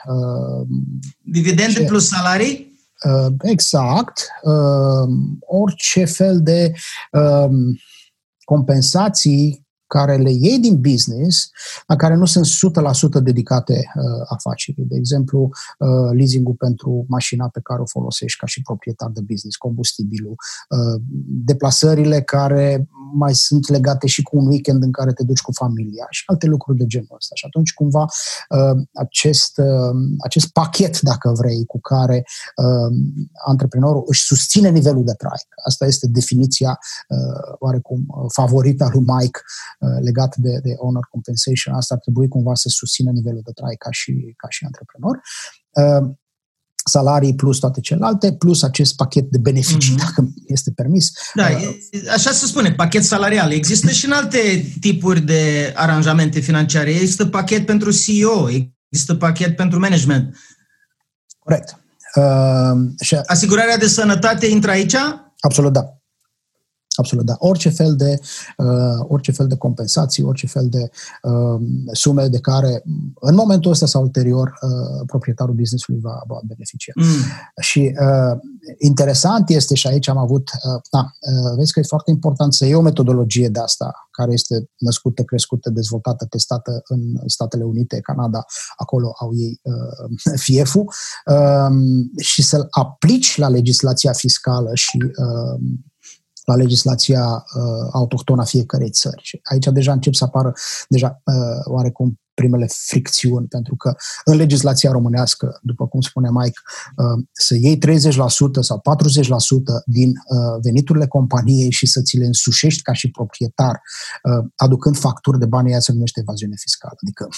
Dividende ce, plus salarii? Uh, exact, uh, orice fel de um, compensații care le iei din business, dar care nu sunt 100% dedicate uh, afacerii. De exemplu, uh, leasing-ul pentru mașina pe care o folosești ca și proprietar de business, combustibilul, uh, deplasările care mai sunt legate și cu un weekend în care te duci cu familia și alte lucruri de genul ăsta. Și atunci, cumva, uh, acest, uh, acest pachet, dacă vrei, cu care uh, antreprenorul își susține nivelul de trai. Asta este definiția oarecum favorita lui Mike legat de, de owner compensation. Asta ar trebui cumva să susțină nivelul de trai ca și, ca și antreprenor salarii plus toate celelalte, plus acest pachet de beneficii, mm-hmm. dacă este permis. Da, așa se spune, pachet salarial. Există și în alte tipuri de aranjamente financiare. Există pachet pentru CEO, există pachet pentru management. Corect. Uh, și... Asigurarea de sănătate intră aici? Absolut, da. Absolut, da. Orice fel de, uh, orice fel de compensații, orice fel de uh, sume de care în momentul ăsta sau ulterior uh, proprietarul businessului va, va beneficia. Mm. Și uh, interesant este și aici am avut, uh, da, uh, vezi că e foarte important să iei o metodologie de asta care este născută, crescută, dezvoltată, testată în Statele Unite, Canada, acolo au ei uh, FIEF-ul, uh, și să-l aplici la legislația fiscală și uh, la legislația uh, autohtonă a fiecărei țări. Și aici deja încep să apară deja uh, oarecum primele fricțiuni, pentru că în legislația românească, după cum spune Mike, uh, să iei 30% sau 40% din uh, veniturile companiei și să ți le însușești ca și proprietar, uh, aducând facturi de bani, ea se numește evaziune fiscală. Adică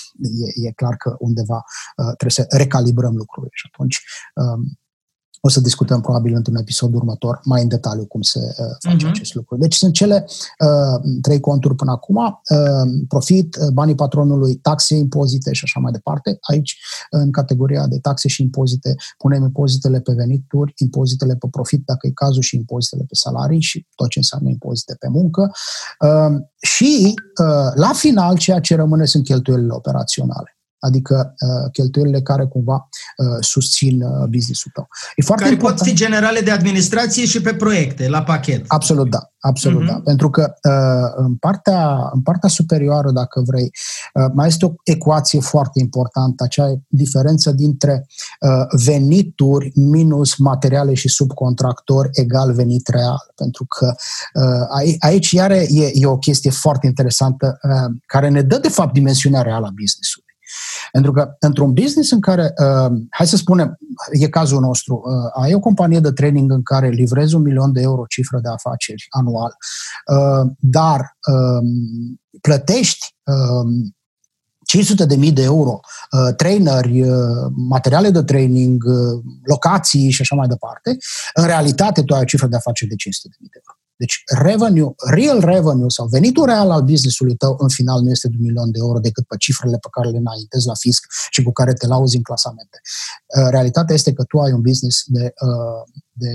e, e clar că undeva trebuie să recalibrăm lucrurile și atunci um, o să discutăm probabil într-un episod următor mai în detaliu cum se uh, face uh-huh. acest lucru. Deci sunt cele uh, trei conturi până acum, uh, profit, uh, banii patronului, taxe, impozite și așa mai departe. Aici, în categoria de taxe și impozite, punem impozitele pe venituri, impozitele pe profit, dacă e cazul, și impozitele pe salarii și tot ce înseamnă impozite pe muncă. Uh, și, uh, la final, ceea ce rămâne sunt cheltuielile operaționale adică uh, cheltuielile care cumva uh, susțin uh, business-ul tău. E foarte care important. pot fi generale de administrație și pe proiecte, la pachet. Absolut da, absolut uh-huh. da. Pentru că uh, în, partea, în partea superioară, dacă vrei, uh, mai este o ecuație foarte importantă, acea diferență dintre uh, venituri minus materiale și subcontractori egal venit real. Pentru că uh, aici iar e, e o chestie foarte interesantă uh, care ne dă de fapt dimensiunea reală a business-ului. Pentru că într-un business în care, uh, hai să spunem, e cazul nostru, uh, ai o companie de training în care livrezi un milion de euro cifră de afaceri anual, uh, dar uh, plătești uh, 500 de mii de euro, uh, traineri, uh, materiale de training, uh, locații și așa mai departe, în realitate tu ai o cifră de afaceri de 500 de mii de euro. Deci revenue, real revenue sau venitul real al businessului tău în final nu este de un milion de euro decât pe cifrele pe care le înaintezi la fisc și cu care te lauzi în clasamente. Uh, realitatea este că tu ai un business de, uh, de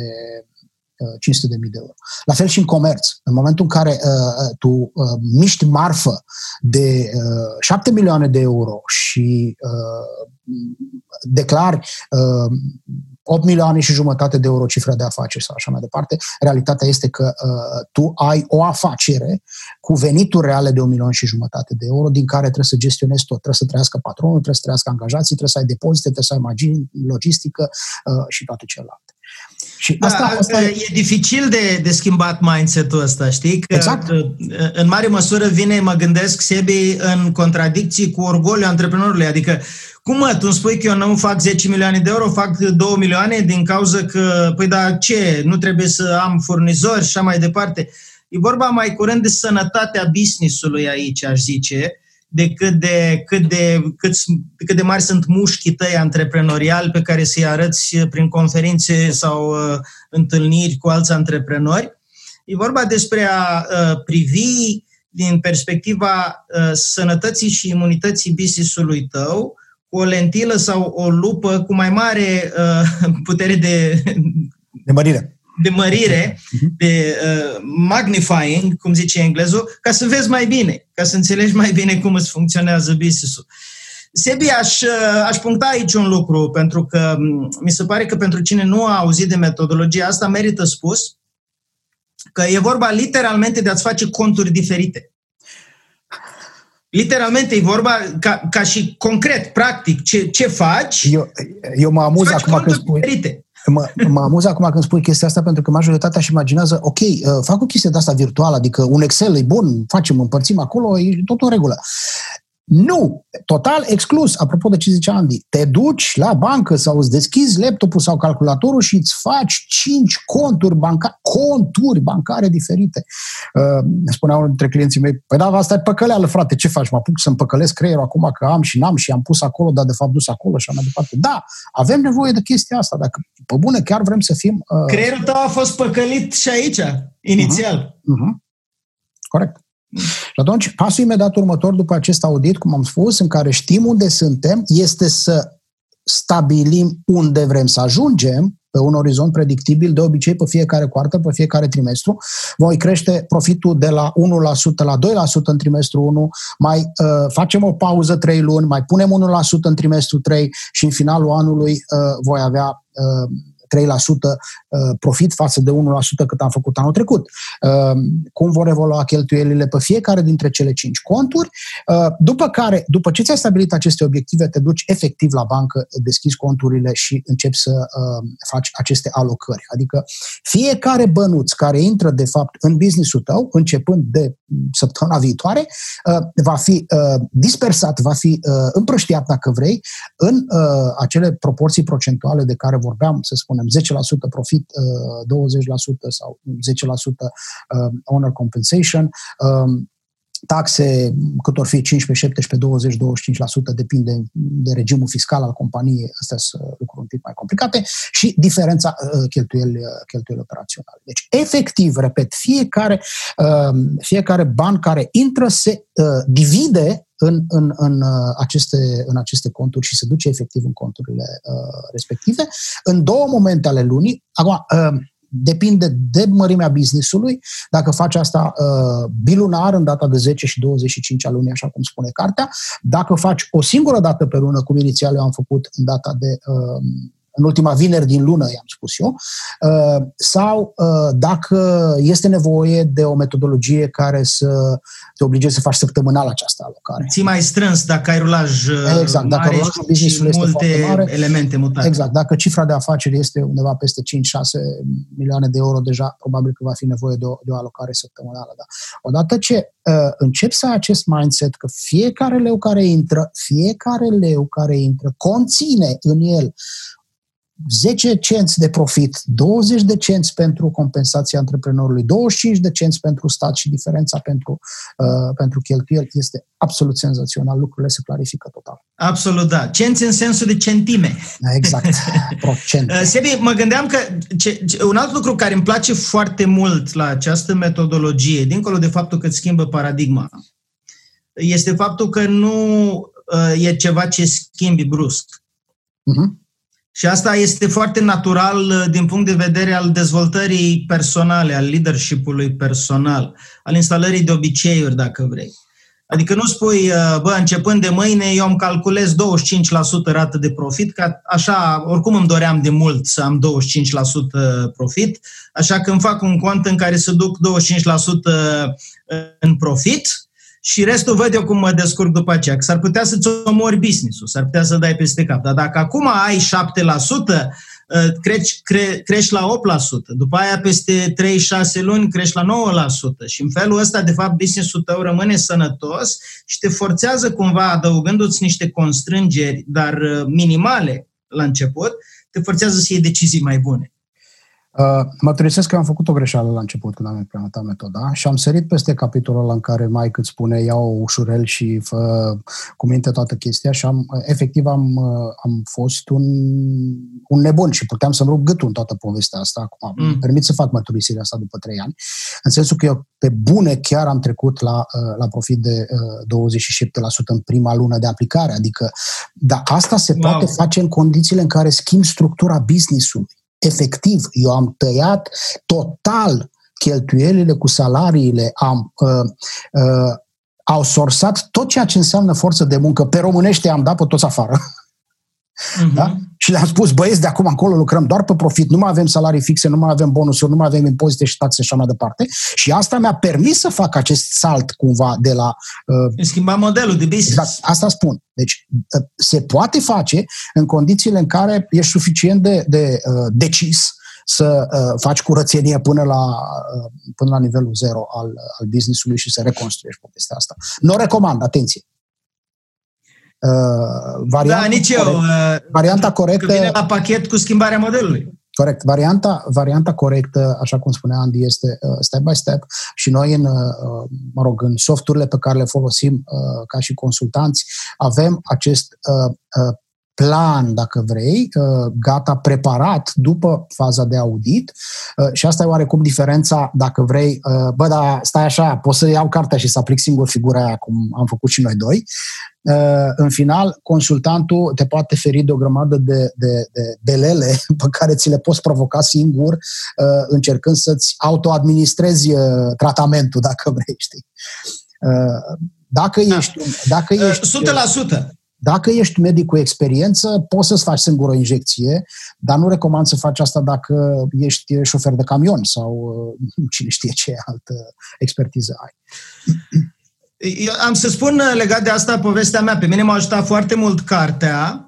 500 uh, de mii de euro. La fel și în comerț. În momentul în care uh, tu uh, miști marfă de uh, 7 milioane de euro și uh, declari uh, 8 milioane și jumătate de euro cifra de afaceri sau așa mai departe, realitatea este că uh, tu ai o afacere cu venituri reale de 1 milion și jumătate de euro, din care trebuie să gestionezi tot. Trebuie să trăiască patronul, trebuie să trăiască angajații, trebuie să ai depozite, trebuie să ai magini, logistică uh, și toate celelalte. Și da, asta, asta e... e dificil de, de schimbat mindset-ul ăsta, știi? Că exact. Uh, în mare măsură vine, mă gândesc, Sebi, în contradicții cu orgoliul antreprenorului. Adică, cum mă, tu îmi spui că eu nu fac 10 milioane de euro, fac 2 milioane din cauza că, păi da, ce, nu trebuie să am furnizori și așa mai departe. E vorba mai curând de sănătatea business-ului aici, aș zice, de cât de, cât de, cât, cât de mari sunt mușchii tăi antreprenoriali pe care să-i arăți prin conferințe sau uh, întâlniri cu alți antreprenori. E vorba despre a uh, privi din perspectiva uh, sănătății și imunității business-ului tău cu o lentilă sau o lupă cu mai mare uh, putere de, de mărire de mărire, mhm. de uh, magnifying, cum zice englezul, ca să vezi mai bine, ca să înțelegi mai bine cum îți funcționează business-ul. Sebi, aș, uh, aș puncta aici un lucru, pentru că mm, mi se pare că pentru cine nu a auzit de metodologia asta, merită spus că e vorba literalmente de a-ți face conturi diferite. Literalmente e vorba ca, ca și concret, practic, ce, ce faci. Eu, eu mă amuz acum când spui... Diferite. Mă, mă amuz acum când spui chestia asta pentru că majoritatea își imaginează, ok, uh, fac o chestie de asta virtuală, adică un Excel e bun, facem, împărțim acolo, e tot în regulă. Nu, total exclus. Apropo de ce zicea Andy, te duci la bancă sau îți deschizi laptopul sau calculatorul și îți faci cinci conturi bancare, conturi bancare diferite. Uh, spunea unul dintre clienții mei, păi da, asta e păcăleală, frate, ce faci? Mă apuc să-mi păcălesc creierul acum că am și n-am și am pus acolo, dar de fapt dus acolo și am mai departe. Da, avem nevoie de chestia asta. Dacă, pe bune, chiar vrem să fim... Uh... Creierul tău a fost păcălit și aici, inițial. Uh-huh. Uh-huh. Corect. Și atunci, pasul imediat următor după acest audit, cum am spus, în care știm unde suntem, este să stabilim unde vrem să ajungem pe un orizont predictibil, de obicei pe fiecare coartă, pe fiecare trimestru. Voi crește profitul de la 1% la 2% în trimestru 1, mai uh, facem o pauză 3 luni, mai punem 1% în trimestru 3 și în finalul anului uh, voi avea uh, 3% uh, profit față de 1% cât am făcut anul trecut. Uh, cum vor evolua cheltuielile pe fiecare dintre cele 5 conturi, uh, după care, după ce ți-ai stabilit aceste obiective, te duci efectiv la bancă, deschizi conturile și începi să faci aceste alocări. Adică fiecare bănuț care intră, de fapt, în businessul tău, începând de săptămâna viitoare, va fi dispersat, va fi împrăștiat, dacă vrei, în acele proporții procentuale de care vorbeam, să spun spunem 10% profit, 20% uh, sau 10% uh, owner compensation, um, taxe cât or fi 15, 17, 20, 25%, depinde de regimul fiscal al companiei, astea sunt lucruri un pic mai complicate, și diferența uh, cheltuieli, cheltuieli operaționale. Deci, efectiv, repet, fiecare, um, fiecare ban care intră se divide în, în, în, uh, aceste, în aceste conturi și se duce efectiv în conturile uh, respective. În două momente ale lunii, acum, uh, depinde de mărimea businessului, dacă faci asta uh, bilunar în data de 10 și 25 a lunii, așa cum spune cartea, dacă faci o singură dată pe lună, cum inițial eu am făcut în data de uh, în ultima vineri din lună, i-am spus eu, uh, sau uh, dacă este nevoie de o metodologie care să te oblige să faci săptămânal această alocare. Ții mai strâns dacă ai rulaj uh, exact, dacă mare rulajul business-ului este foarte mare, elemente mutate. Exact, dacă cifra de afaceri este undeva peste 5-6 milioane de euro, deja probabil că va fi nevoie de o, de o alocare săptămânală. Da. Odată ce uh, începi să ai acest mindset că fiecare leu care intră, fiecare leu care intră conține în el 10 cenți de profit, 20 de cenți pentru compensația antreprenorului, 25 de cenți pentru stat și diferența pentru, uh, pentru cheltuieli este absolut senzațional. Lucrurile se clarifică total. Absolut, da. Cenți în sensul de centime. Exact. Procent. Uh, Sebi, mă gândeam că ce, ce, un alt lucru care îmi place foarte mult la această metodologie, dincolo de faptul că îți schimbă paradigma, este faptul că nu uh, e ceva ce schimbi brusc. Uh-huh și asta este foarte natural uh, din punct de vedere al dezvoltării personale, al leadership-ului personal, al instalării de obiceiuri, dacă vrei. Adică nu spui, uh, bă, începând de mâine, eu îmi calculez 25% rată de profit, că așa, oricum îmi doream de mult să am 25% profit, așa că îmi fac un cont în care să duc 25% în profit, și restul văd eu cum mă descurc după aceea. Că s-ar putea să-ți omori business-ul, s-ar putea să dai peste cap. Dar dacă acum ai 7%, uh, crești, cre, crești la 8%, după aia peste 3-6 luni crești la 9% și în felul ăsta, de fapt, business-ul tău rămâne sănătos și te forțează cumva, adăugându-ți niște constrângeri, dar uh, minimale la început, te forțează să iei decizii mai bune. Uh, mărturisesc că am făcut o greșeală la început când am implementat metoda și am sărit peste capitolul ăla în care mai cât spune iau ușurel și fă cu minte toată chestia și am, efectiv am, uh, am fost un, un nebun și puteam să-mi rup gâtul în toată povestea asta. Acum mm. îmi permit să fac mărturisirea asta după trei ani, în sensul că eu pe bune chiar am trecut la, uh, la profit de 27% în prima lună de aplicare. Adică, dar asta se wow. poate face în condițiile în care schimb structura business-ului efectiv, eu am tăiat total cheltuielile cu salariile, am, uh, uh, au sorsat tot ceea ce înseamnă forță de muncă. Pe românește am dat pe toți afară. Uh-huh. Da? Și le-am spus, băieți, de acum încolo lucrăm doar pe profit, nu mai avem salarii fixe, nu mai avem bonusuri, nu mai avem impozite și taxe și așa mai departe. Și asta mi-a permis să fac acest salt cumva de la... Uh, Schimba modelul de business. Exact, asta spun. Deci uh, se poate face în condițiile în care ești suficient de, de uh, decis să uh, faci curățenie până la, uh, până la nivelul zero al, al business-ului și să reconstruiești povestea asta. Nu o recomand, atenție. Uh, varianta da, nici corect, eu. Uh, varianta corectă... Vine la pachet cu schimbarea modelului. Corect. Varianta, varianta corectă, așa cum spunea Andy, este uh, step by step și noi în, uh, mă rog, în softurile pe care le folosim uh, ca și consultanți avem acest uh, uh, plan, dacă vrei, uh, gata, preparat după faza de audit uh, și asta e oarecum diferența, dacă vrei, uh, bă, dar stai așa, pot să iau cartea și să aplic singur figura aia, cum am făcut și noi doi. În final, consultantul te poate feri de o grămadă de, de, de belele pe care ți le poți provoca singur, încercând să-ți autoadministrezi tratamentul, dacă vrei, știi. Dacă da. ești... Dacă ești 100%. Dacă ești medic cu experiență, poți să-ți faci singur o injecție, dar nu recomand să faci asta dacă ești șofer de camion sau uh, cine știe ce altă expertiză ai. Eu am să spun uh, legat de asta povestea mea. Pe mine m-a ajutat foarte mult cartea,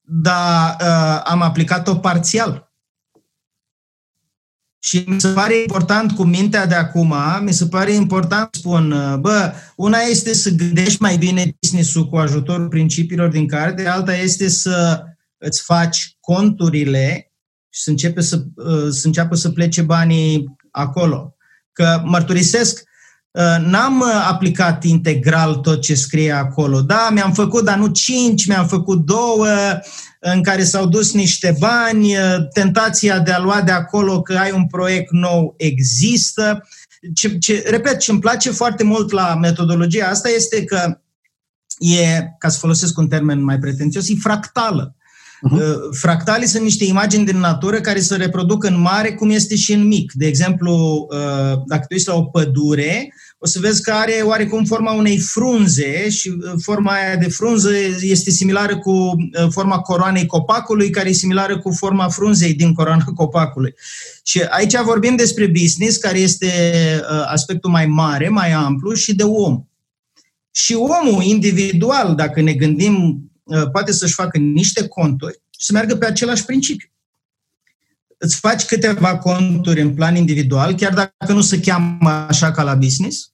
dar uh, am aplicat-o parțial. Și mi se pare important cu mintea de acum, mi se pare important să spun, bă, una este să gândești mai bine business-ul cu ajutorul principiilor din carte, alta este să îți faci conturile și să, începe să, să înceapă să plece banii acolo. Că mărturisesc, n-am aplicat integral tot ce scrie acolo. Da, mi-am făcut, dar nu cinci, mi-am făcut două, în care s-au dus niște bani, tentația de a lua de acolo că ai un proiect nou există. Ce, ce, repet, ce îmi place foarte mult la metodologia asta este că e, ca să folosesc un termen mai pretențios, e fractală. Uh-huh. Fractalii sunt niște imagini din natură care se reproduc în mare cum este și în mic. De exemplu, uh, dacă tu ești la o pădure, o să vezi că are oarecum forma unei frunze și uh, forma aia de frunză este similară cu uh, forma coroanei copacului, care e similară cu forma frunzei din coroana copacului. Și aici vorbim despre business, care este aspectul mai mare, mai amplu și de om. Și omul individual, dacă ne gândim Uh, poate să-și facă niște conturi și să meargă pe același principiu. Îți faci câteva conturi în plan individual, chiar dacă nu se cheamă așa ca la business,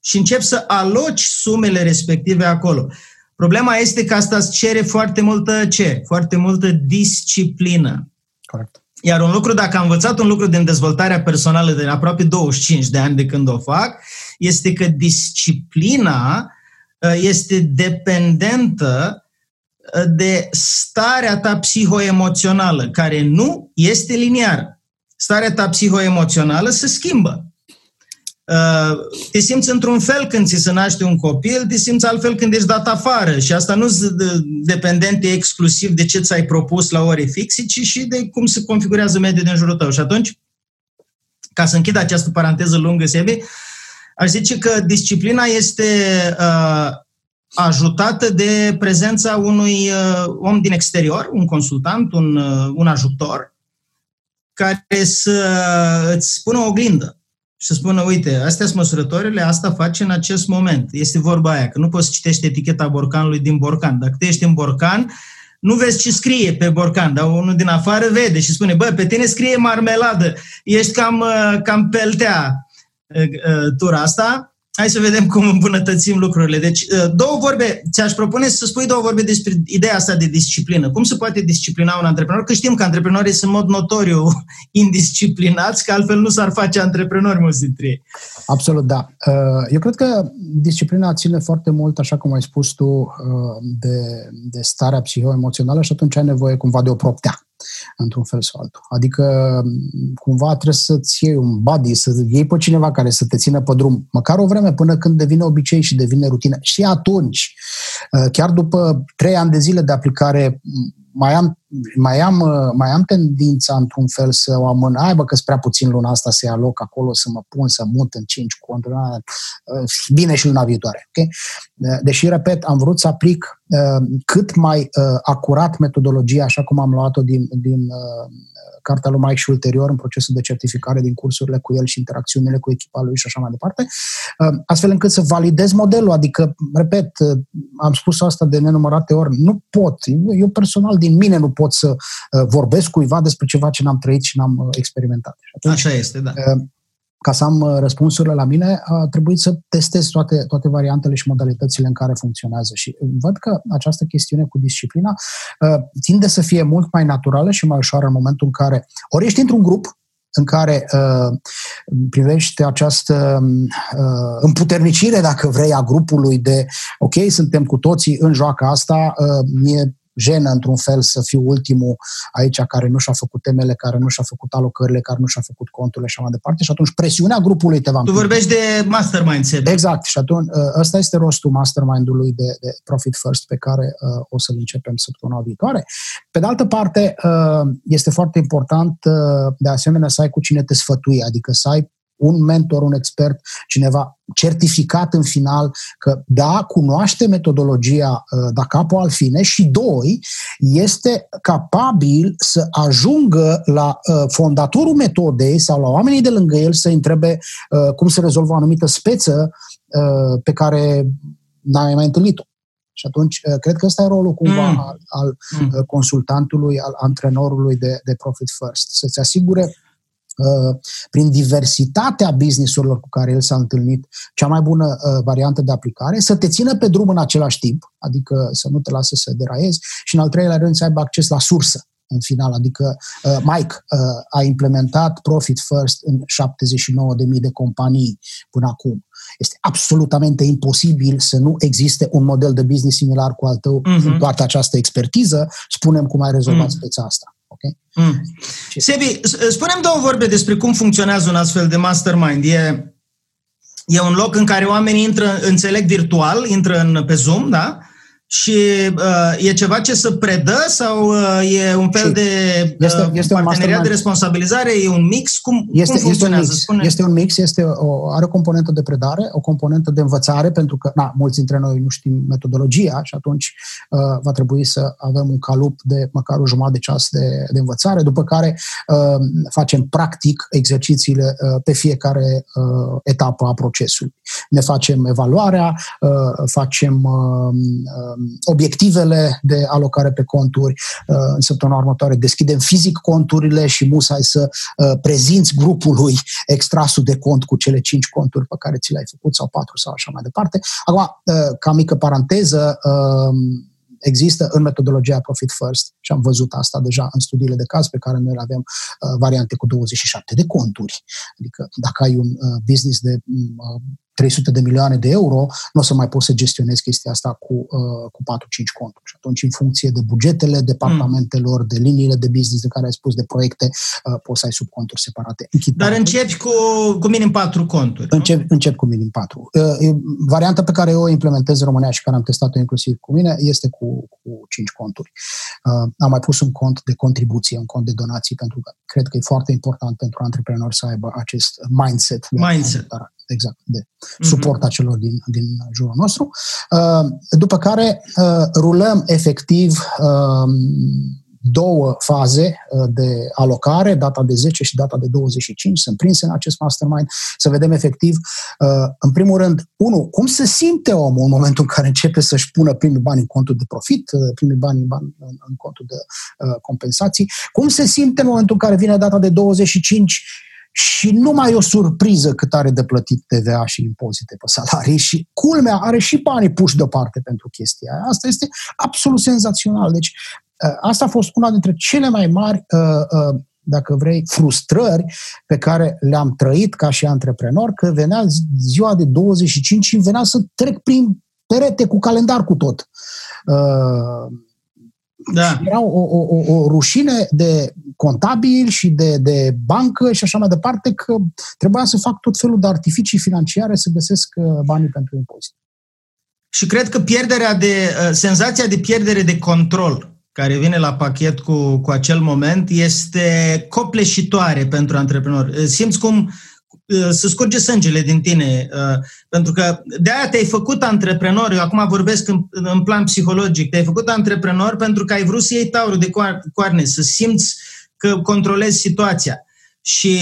și începi să aloci sumele respective acolo. Problema este că asta îți cere foarte multă ce? Foarte multă disciplină. Corect. Iar un lucru, dacă am învățat un lucru din dezvoltarea personală de aproape 25 de ani de când o fac, este că disciplina Uh, este dependentă uh, de starea ta psihoemoțională, care nu este liniară. Starea ta psihoemoțională se schimbă. Uh, te simți într-un fel când ți se naște un copil, te simți altfel când ești dat afară și asta nu dependent exclusiv de ce ți-ai propus la ore fixe, ci și de cum se configurează mediul din jurul tău. Și atunci, ca să închid această paranteză lungă, Sebi, Aș zice că disciplina este uh, ajutată de prezența unui uh, om din exterior, un consultant, un, uh, un ajutor, care să îți spună o oglindă și să spună, uite, astea sunt măsurătorile, asta face în acest moment. Este vorba aia, că nu poți citește eticheta borcanului din borcan. Dacă tu ești în borcan, nu vezi ce scrie pe borcan, dar unul din afară vede și spune, bă, pe tine scrie marmeladă, ești cam, uh, cam peltea tura asta. Hai să vedem cum îmbunătățim lucrurile. Deci, două vorbe, ți-aș propune să spui două vorbe despre ideea asta de disciplină. Cum se poate disciplina un antreprenor? Că știm că antreprenorii sunt în mod notoriu indisciplinați, că altfel nu s-ar face antreprenori mulți dintre ei. Absolut, da. Eu cred că disciplina ține foarte mult, așa cum ai spus tu, de, de starea psihoemoțională și atunci ai nevoie cumva de o proptea într-un fel sau altul. Adică cumva trebuie să-ți iei un buddy, să iei pe cineva care să te țină pe drum, măcar o vreme până când devine obicei și devine rutină. Și atunci, uh, chiar după trei ani de zile de aplicare, mai am mai am, mai am tendința într-un fel să o amân, ai bă că prea puțin luna asta să ia loc acolo, să mă pun, să mut în cinci conturi, bine și luna viitoare. Okay? Deși, repet, am vrut să aplic cât mai acurat metodologia, așa cum am luat-o din, din cartea lui Mike și ulterior în procesul de certificare din cursurile cu el și interacțiunile cu echipa lui și așa mai departe, astfel încât să validez modelul, adică, repet, am spus asta de nenumărate ori, nu pot, eu personal din mine nu pot să uh, vorbesc cuiva despre ceva ce n-am trăit și n-am uh, experimentat. Și atunci, Așa este, da. Uh, ca să am răspunsurile la mine, a trebuit să testez toate, toate variantele și modalitățile în care funcționează. Și văd că această chestiune cu disciplina tinde să fie mult mai naturală și mai ușoară în momentul în care ori ești într-un grup în care uh, privește această uh, împuternicire, dacă vrei, a grupului de ok, suntem cu toții în joaca asta, uh, mie jenă într-un fel să fiu ultimul aici care nu și-a făcut temele, care nu și-a făcut alocările, care nu și-a făcut conturile și așa mai departe și atunci presiunea grupului te va Tu vorbești de mastermind, Sebe. Exact și atunci uh, ăsta este rostul mastermind-ului de, de Profit First pe care uh, o să-l începem săptămâna viitoare. Pe de altă parte, uh, este foarte important uh, de asemenea să ai cu cine te sfătui, adică să ai un mentor, un expert, cineva certificat în final că da, cunoaște metodologia uh, da capo al fine și doi, este capabil să ajungă la uh, fondatorul metodei sau la oamenii de lângă el să întrebe uh, cum se rezolvă o anumită speță pe care n-ai mai întâlnit-o. Și atunci, cred că ăsta e rolul cumva mm. al, al mm. consultantului, al antrenorului de, de Profit First. Să-ți asigure Uh, prin diversitatea businessurilor cu care el s-a întâlnit, cea mai bună uh, variantă de aplicare, să te țină pe drum în același timp, adică să nu te lasă să deraiezi și în al treilea rând să aibă acces la sursă în final, adică uh, Mike uh, a implementat Profit First în 79.000 de companii până acum. Este absolutamente imposibil să nu existe un model de business similar cu al tău uh-huh. în toată această expertiză. Spunem cum ai rezolvat uh-huh. speța asta. Okay? Mm. Sebi, spunem două vorbe despre cum funcționează un astfel de mastermind. E, e un loc în care oamenii intră, înțeleg virtual, intră în, pe Zoom, da? Și uh, e ceva ce să predă sau uh, e un fel și de este, uh, este parteneriat de responsabilizare? E un mix? Cum, este, cum funcționează? Este un mix, este un mix este o, are o componentă de predare, o componentă de învățare, pentru că na, mulți dintre noi nu știm metodologia și atunci uh, va trebui să avem un calup de măcar o jumătate de ceas de, de învățare, după care uh, facem practic exercițiile uh, pe fiecare uh, etapă a procesului. Ne facem evaluarea, uh, facem uh, uh, obiectivele de alocare pe conturi. Uh, în săptămâna următoare deschidem fizic conturile și musai să uh, prezinți grupului extrasul de cont cu cele cinci conturi pe care ți le-ai făcut sau patru sau așa mai departe. Acum, uh, ca mică paranteză, există în metodologia Profit First și am văzut asta deja în studiile de caz pe care noi le avem variante cu 27 de conturi. Adică dacă ai un business de 300 de milioane de euro, nu o să mai poți să gestionezi chestia asta cu, uh, cu 4-5 conturi. Și atunci, în funcție de bugetele departamentelor, de liniile de business de care ai spus, de proiecte, uh, poți să ai subconturi separate. Închid Dar începi cu, cu minim 4 conturi. Încep, încep cu minim 4. Uh, varianta pe care eu o implementez în România și care am testat-o inclusiv cu mine este cu, cu 5 conturi. Uh, am mai pus un cont de contribuție, un cont de donații, pentru că cred că e foarte important pentru antreprenori să aibă acest mindset. Mindset. De exact, de mhm. suport a celor din, din jurul nostru. Uh, după care uh, rulăm efectiv um, două faze uh, de alocare, data de 10 și data de 25, sunt prinse în acest mastermind, să vedem efectiv, în primul rând, unu, cum se simte omul în momentul în care începe să-și pună primii bani în contul de profit, primii bani în, bani în contul de compensații, cum se simte în momentul în care vine data de 25 și nu mai e o surpriză cât are de plătit TVA și impozite pe salarii și culmea are și banii puși deoparte pentru chestia aia. Asta este absolut senzațional. Deci ă, asta a fost una dintre cele mai mari ă, ă, dacă vrei, frustrări pe care le-am trăit ca și antreprenor, că venea ziua de 25 și venea să trec prin perete cu calendar cu tot. Da. Era o, o, o, o rușine de contabil și de, de bancă și așa mai departe că trebuia să fac tot felul de artificii financiare să găsesc uh, banii pentru impozit. Și cred că pierderea de, uh, senzația de pierdere de control care vine la pachet cu, cu acel moment este copleșitoare pentru antreprenor. Simți cum uh, se scurge sângele din tine, uh, pentru că de-aia te-ai făcut antreprenor, eu acum vorbesc în, în plan psihologic, te-ai făcut antreprenor pentru că ai vrut să iei taurul de coarne, să simți că controlezi situația. Și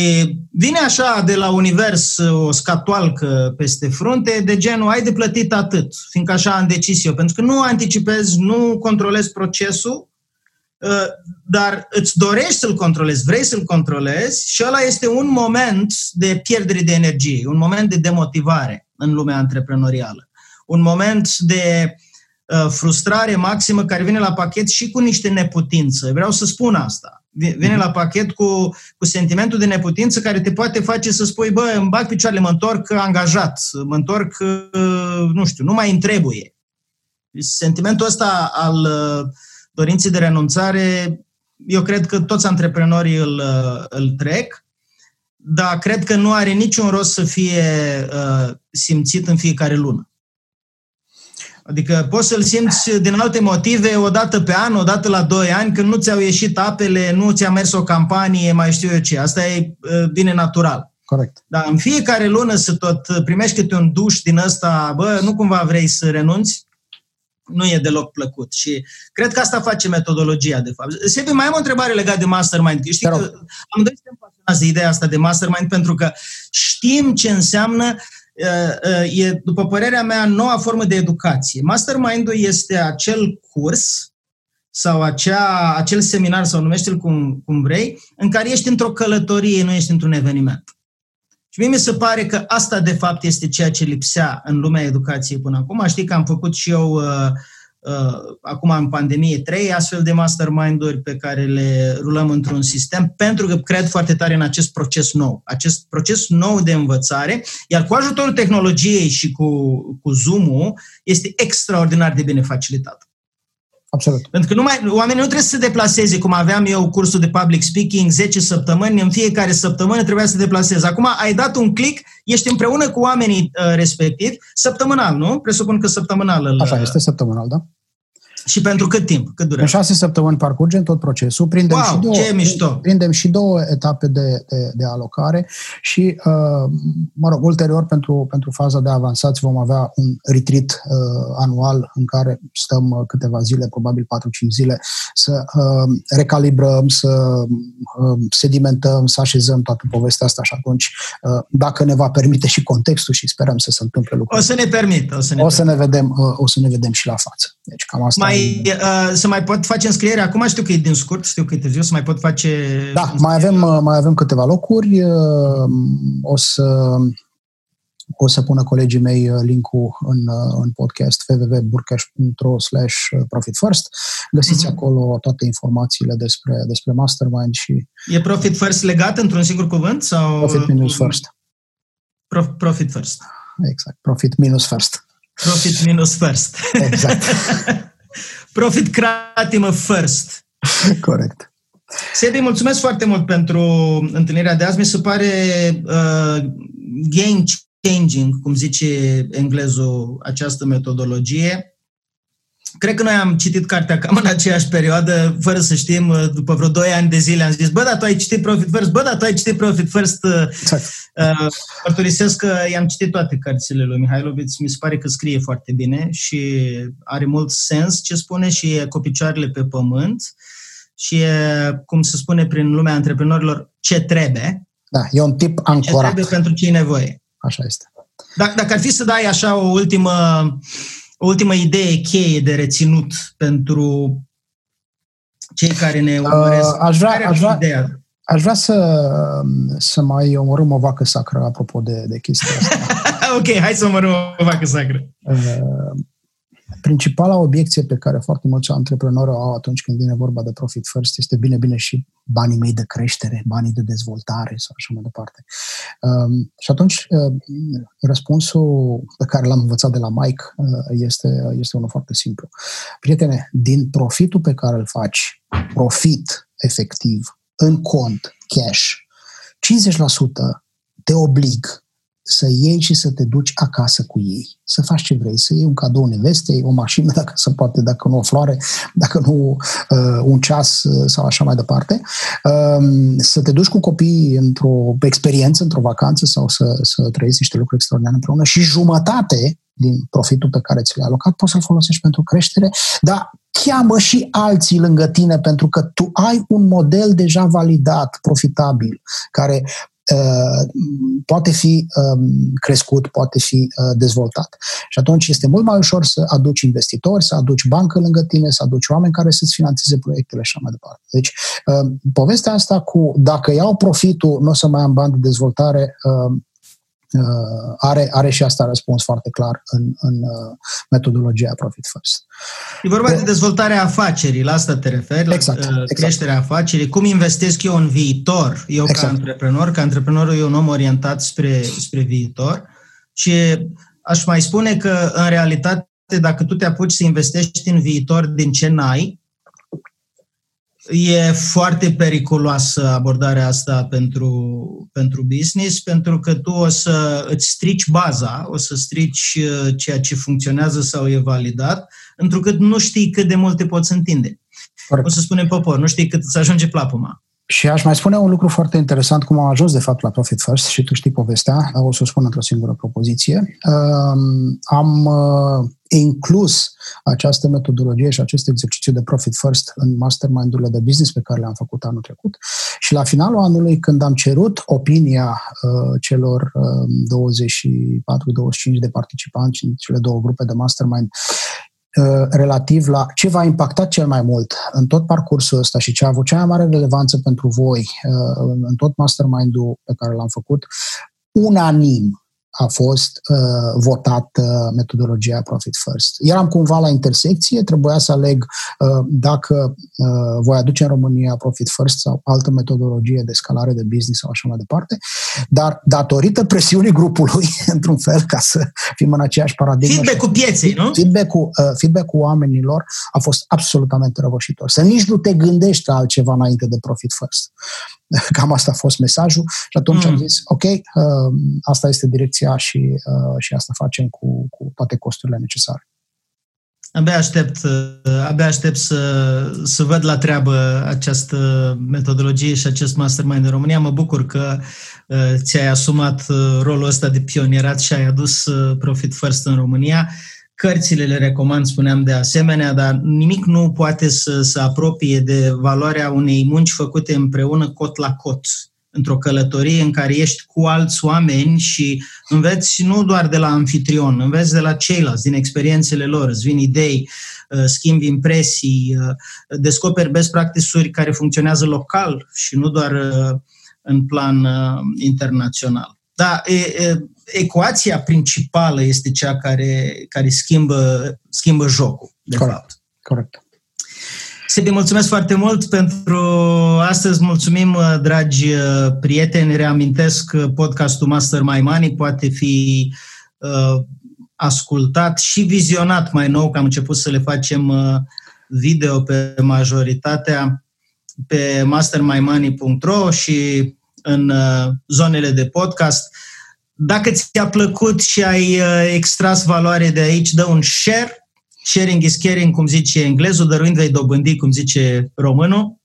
vine așa de la univers o scatoalcă peste frunte de genul ai de plătit atât, fiindcă așa am decis eu, pentru că nu anticipezi, nu controlezi procesul, ă, dar îți dorești să-l controlezi, vrei să-l controlezi și ăla este un moment de pierdere de energie, un moment de demotivare în lumea antreprenorială, un moment de ă, frustrare maximă care vine la pachet și cu niște neputință. Vreau să spun asta vine mhm. la pachet cu, cu sentimentul de neputință care te poate face să spui, bă, îmi bag picioarele, mă întorc angajat, mă întorc, nu știu, nu mai îmi trebuie. Sentimentul ăsta al uh, dorinței de renunțare, eu cred că toți antreprenorii îl, uh, îl trec, dar cred că nu are niciun rost să fie uh, simțit în fiecare lună. Adică poți să-l simți din alte motive, o dată pe an, o dată la doi ani, când nu ți-au ieșit apele, nu ți-a mers o campanie, mai știu eu ce. Asta e bine natural. Corect. Dar în fiecare lună să tot primești câte un duș din ăsta, bă, nu cumva vrei să renunți, nu e deloc plăcut. Și cred că asta face metodologia, de fapt. Sebi, mai am o întrebare legată de mastermind. Știi că am doi suntem pasionați de ideea asta de mastermind pentru că știm ce înseamnă e, după părerea mea, noua formă de educație. Mastermind-ul este acel curs sau acea, acel seminar, sau numește-l cum, cum vrei, în care ești într-o călătorie, nu ești într-un eveniment. Și mie mi se pare că asta, de fapt, este ceea ce lipsea în lumea educației până acum. Știi că am făcut și eu uh, uh, acum în pandemie trei astfel de mastermind-uri pe care le rulăm într-un sistem pentru că cred foarte tare în acest proces nou, acest proces nou de învățare, iar cu ajutorul tehnologiei și cu, cu Zoom-ul este extraordinar de bine facilitat. Absolut. Pentru că nu mai, oamenii nu trebuie să se deplaseze, cum aveam eu cursul de public speaking 10 săptămâni, în fiecare săptămână trebuia să te deplasezi. Acum ai dat un click, ești împreună cu oamenii uh, respectivi, săptămânal, nu? Presupun că săptămânal. Așa este, săptămânal, da. Și pentru cât timp? Cât durează? În șase săptămâni parcurgem tot procesul, prindem, wow, și, două, ce mișto. prindem și două etape de, de, de alocare și, uh, mă rog, ulterior pentru, pentru faza de avansați vom avea un retreat uh, anual în care stăm uh, câteva zile, probabil 4-5 zile, să recalibrăm, să sedimentăm, să așezăm toată povestea asta și atunci, dacă ne va permite și contextul și sperăm să se întâmple lucruri. O să ne permit. O să ne, o să ne vedem, o să ne vedem și la față. Deci cam asta mai mai, uh, să mai pot face înscriere acum? Știu că e din scurt, știu că e târziu, să mai pot face... Da, mai avem, uh, mai avem câteva locuri. Uh, o să, o să pună colegii mei uh, linkul în, în podcast www.burcash.ro slash profit first. Găsiți uh-huh. acolo toate informațiile despre, despre Mastermind și... E Profit First legat într-un singur cuvânt? sau Profit minus first. profit First. Exact, Profit minus first. Profit minus first. Exact. Profit cratimă first. Corect. Sebi, mulțumesc foarte mult pentru întâlnirea de azi. Mi se pare uh, game changing, cum zice englezul, această metodologie. Cred că noi am citit cartea cam în aceeași perioadă, fără să știm, uh, după vreo 2 ani de zile am zis, bă, dar tu ai citit Profit First, bă, dar tu ai citit Profit First. Uh, exact. Uh, mărturisesc că i-am citit toate cărțile lui Mihailoviț, mi se pare că scrie foarte bine și are mult sens ce spune și e cu picioarele pe pământ și e, cum se spune prin lumea antreprenorilor, ce trebuie. Da, e un tip ancorat. Ce trebuie pentru ce e nevoie. Așa este. Dacă, dacă ar fi să dai așa o ultimă o ultimă idee cheie de reținut pentru cei care ne urmăresc? Uh, aș vrea, aș vrea, ideea? Aș vrea să, să mai omorâm o vacă sacră apropo de, de chestia asta. ok, hai să omorâm o vacă sacră. Uh, Principala obiecție pe care foarte mulți antreprenori au atunci când vine vorba de profit first este bine, bine și banii mei de creștere, banii de dezvoltare sau așa mai departe. Um, și atunci uh, răspunsul pe care l-am învățat de la Mike uh, este, este unul foarte simplu. Prietene, din profitul pe care îl faci, profit efectiv, în cont, cash, 50% te oblig să iei și să te duci acasă cu ei. Să faci ce vrei, să iei un cadou nevestei, o mașină dacă se poate, dacă nu o floare, dacă nu uh, un ceas uh, sau așa mai departe. Uh, să te duci cu copiii într-o experiență, într-o vacanță sau să, să trăiesc niște lucruri extraordinare împreună și jumătate din profitul pe care ți l-ai alocat, poți să-l folosești pentru creștere, dar cheamă și alții lângă tine pentru că tu ai un model deja validat, profitabil, care uh, poate fi um, crescut, poate fi uh, dezvoltat. Și atunci este mult mai ușor să aduci investitori, să aduci bancă lângă tine, să aduci oameni care să-ți finanțeze proiectele și așa mai departe. Deci, uh, povestea asta cu dacă iau profitul, nu o să mai am bani de dezvoltare, Uh, are, are și asta răspuns foarte clar în, în uh, metodologia Profit First. E vorba de, de dezvoltarea afacerii, la asta te referi, exact, la exact. creșterea afacerii, cum investesc eu în viitor, eu exact. ca antreprenor, ca antreprenorul e un om orientat spre, spre viitor și aș mai spune că în realitate dacă tu te apuci să investești în viitor din ce n-ai, E foarte periculoasă abordarea asta pentru, pentru business, pentru că tu o să îți strici baza, o să strici uh, ceea ce funcționează sau e validat, întrucât nu știi cât de mult te poți întinde. Corect. O să spunem popor, nu știi cât să ajunge plapuma. Și aș mai spune un lucru foarte interesant, cum am ajuns de fapt la Profit First și tu știi povestea, dar o să o spun într-o singură propoziție. Am uh, inclus această metodologie și acest exercițiu de Profit First în mastermind-urile de business pe care le-am făcut anul trecut și la finalul anului, când am cerut opinia uh, celor 24-25 de participanți în cele două grupe de mastermind Uh, relativ la ce v-a impactat cel mai mult în tot parcursul ăsta și ce a avut cea mai mare relevanță pentru voi uh, în tot mastermind-ul pe care l-am făcut, unanim a fost uh, votată metodologia Profit First. Eram cumva la intersecție, trebuia să aleg uh, dacă uh, voi aduce în România Profit First sau altă metodologie de scalare de business sau așa mai departe, dar datorită presiunii grupului, într-un fel, ca să fim în aceeași paradigmă. Feedback-ul pieței, nu? Feedback-ul, uh, feedback-ul oamenilor a fost absolutamente răvășitor. Să nici nu te gândești la altceva înainte de Profit First. Cam asta a fost mesajul și atunci mm. am zis, ok, uh, asta este direcția și, uh, și asta facem cu, cu toate costurile necesare. Abia aștept, uh, abia aștept să, să văd la treabă această metodologie și acest mastermind în România. Mă bucur că uh, ți-ai asumat uh, rolul ăsta de pionierat și ai adus uh, Profit First în România. Cărțile le recomand, spuneam de asemenea, dar nimic nu poate să, să apropie de valoarea unei munci făcute împreună cot la cot, într-o călătorie în care ești cu alți oameni și înveți nu doar de la anfitrion, înveți de la ceilalți, din experiențele lor, îți vin idei, uh, schimbi impresii, uh, descoperi best practice-uri care funcționează local și nu doar uh, în plan internațional. Da, e, e, ecuația principală este cea care, care schimbă, schimbă jocul, de Corect. fapt. Corect. Sebi, mulțumesc foarte mult pentru astăzi. Mulțumim, dragi prieteni. Reamintesc că podcastul Master My Money poate fi uh, ascultat și vizionat mai nou, că am început să le facem uh, video pe majoritatea pe mastermymoney.ro și în uh, zonele de podcast. Dacă ți-a plăcut și ai uh, extras valoare de aici, dă un share. Sharing is caring, cum zice englezul, dăruind vei dobândi, cum zice românul.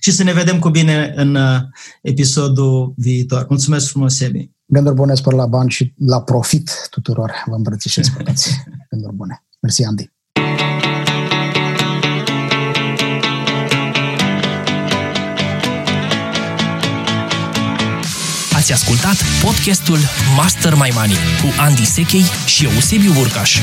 Și să ne vedem cu bine în uh, episodul viitor. Mulțumesc frumos, Sebi! Gânduri bune spor la bani și la profit tuturor. Vă îmbrățișez pe toți. Gânduri bune. Mersi, Andy. Ați ascultat podcastul Master My Money cu Andy Sechei și Eusebiu Burcaș.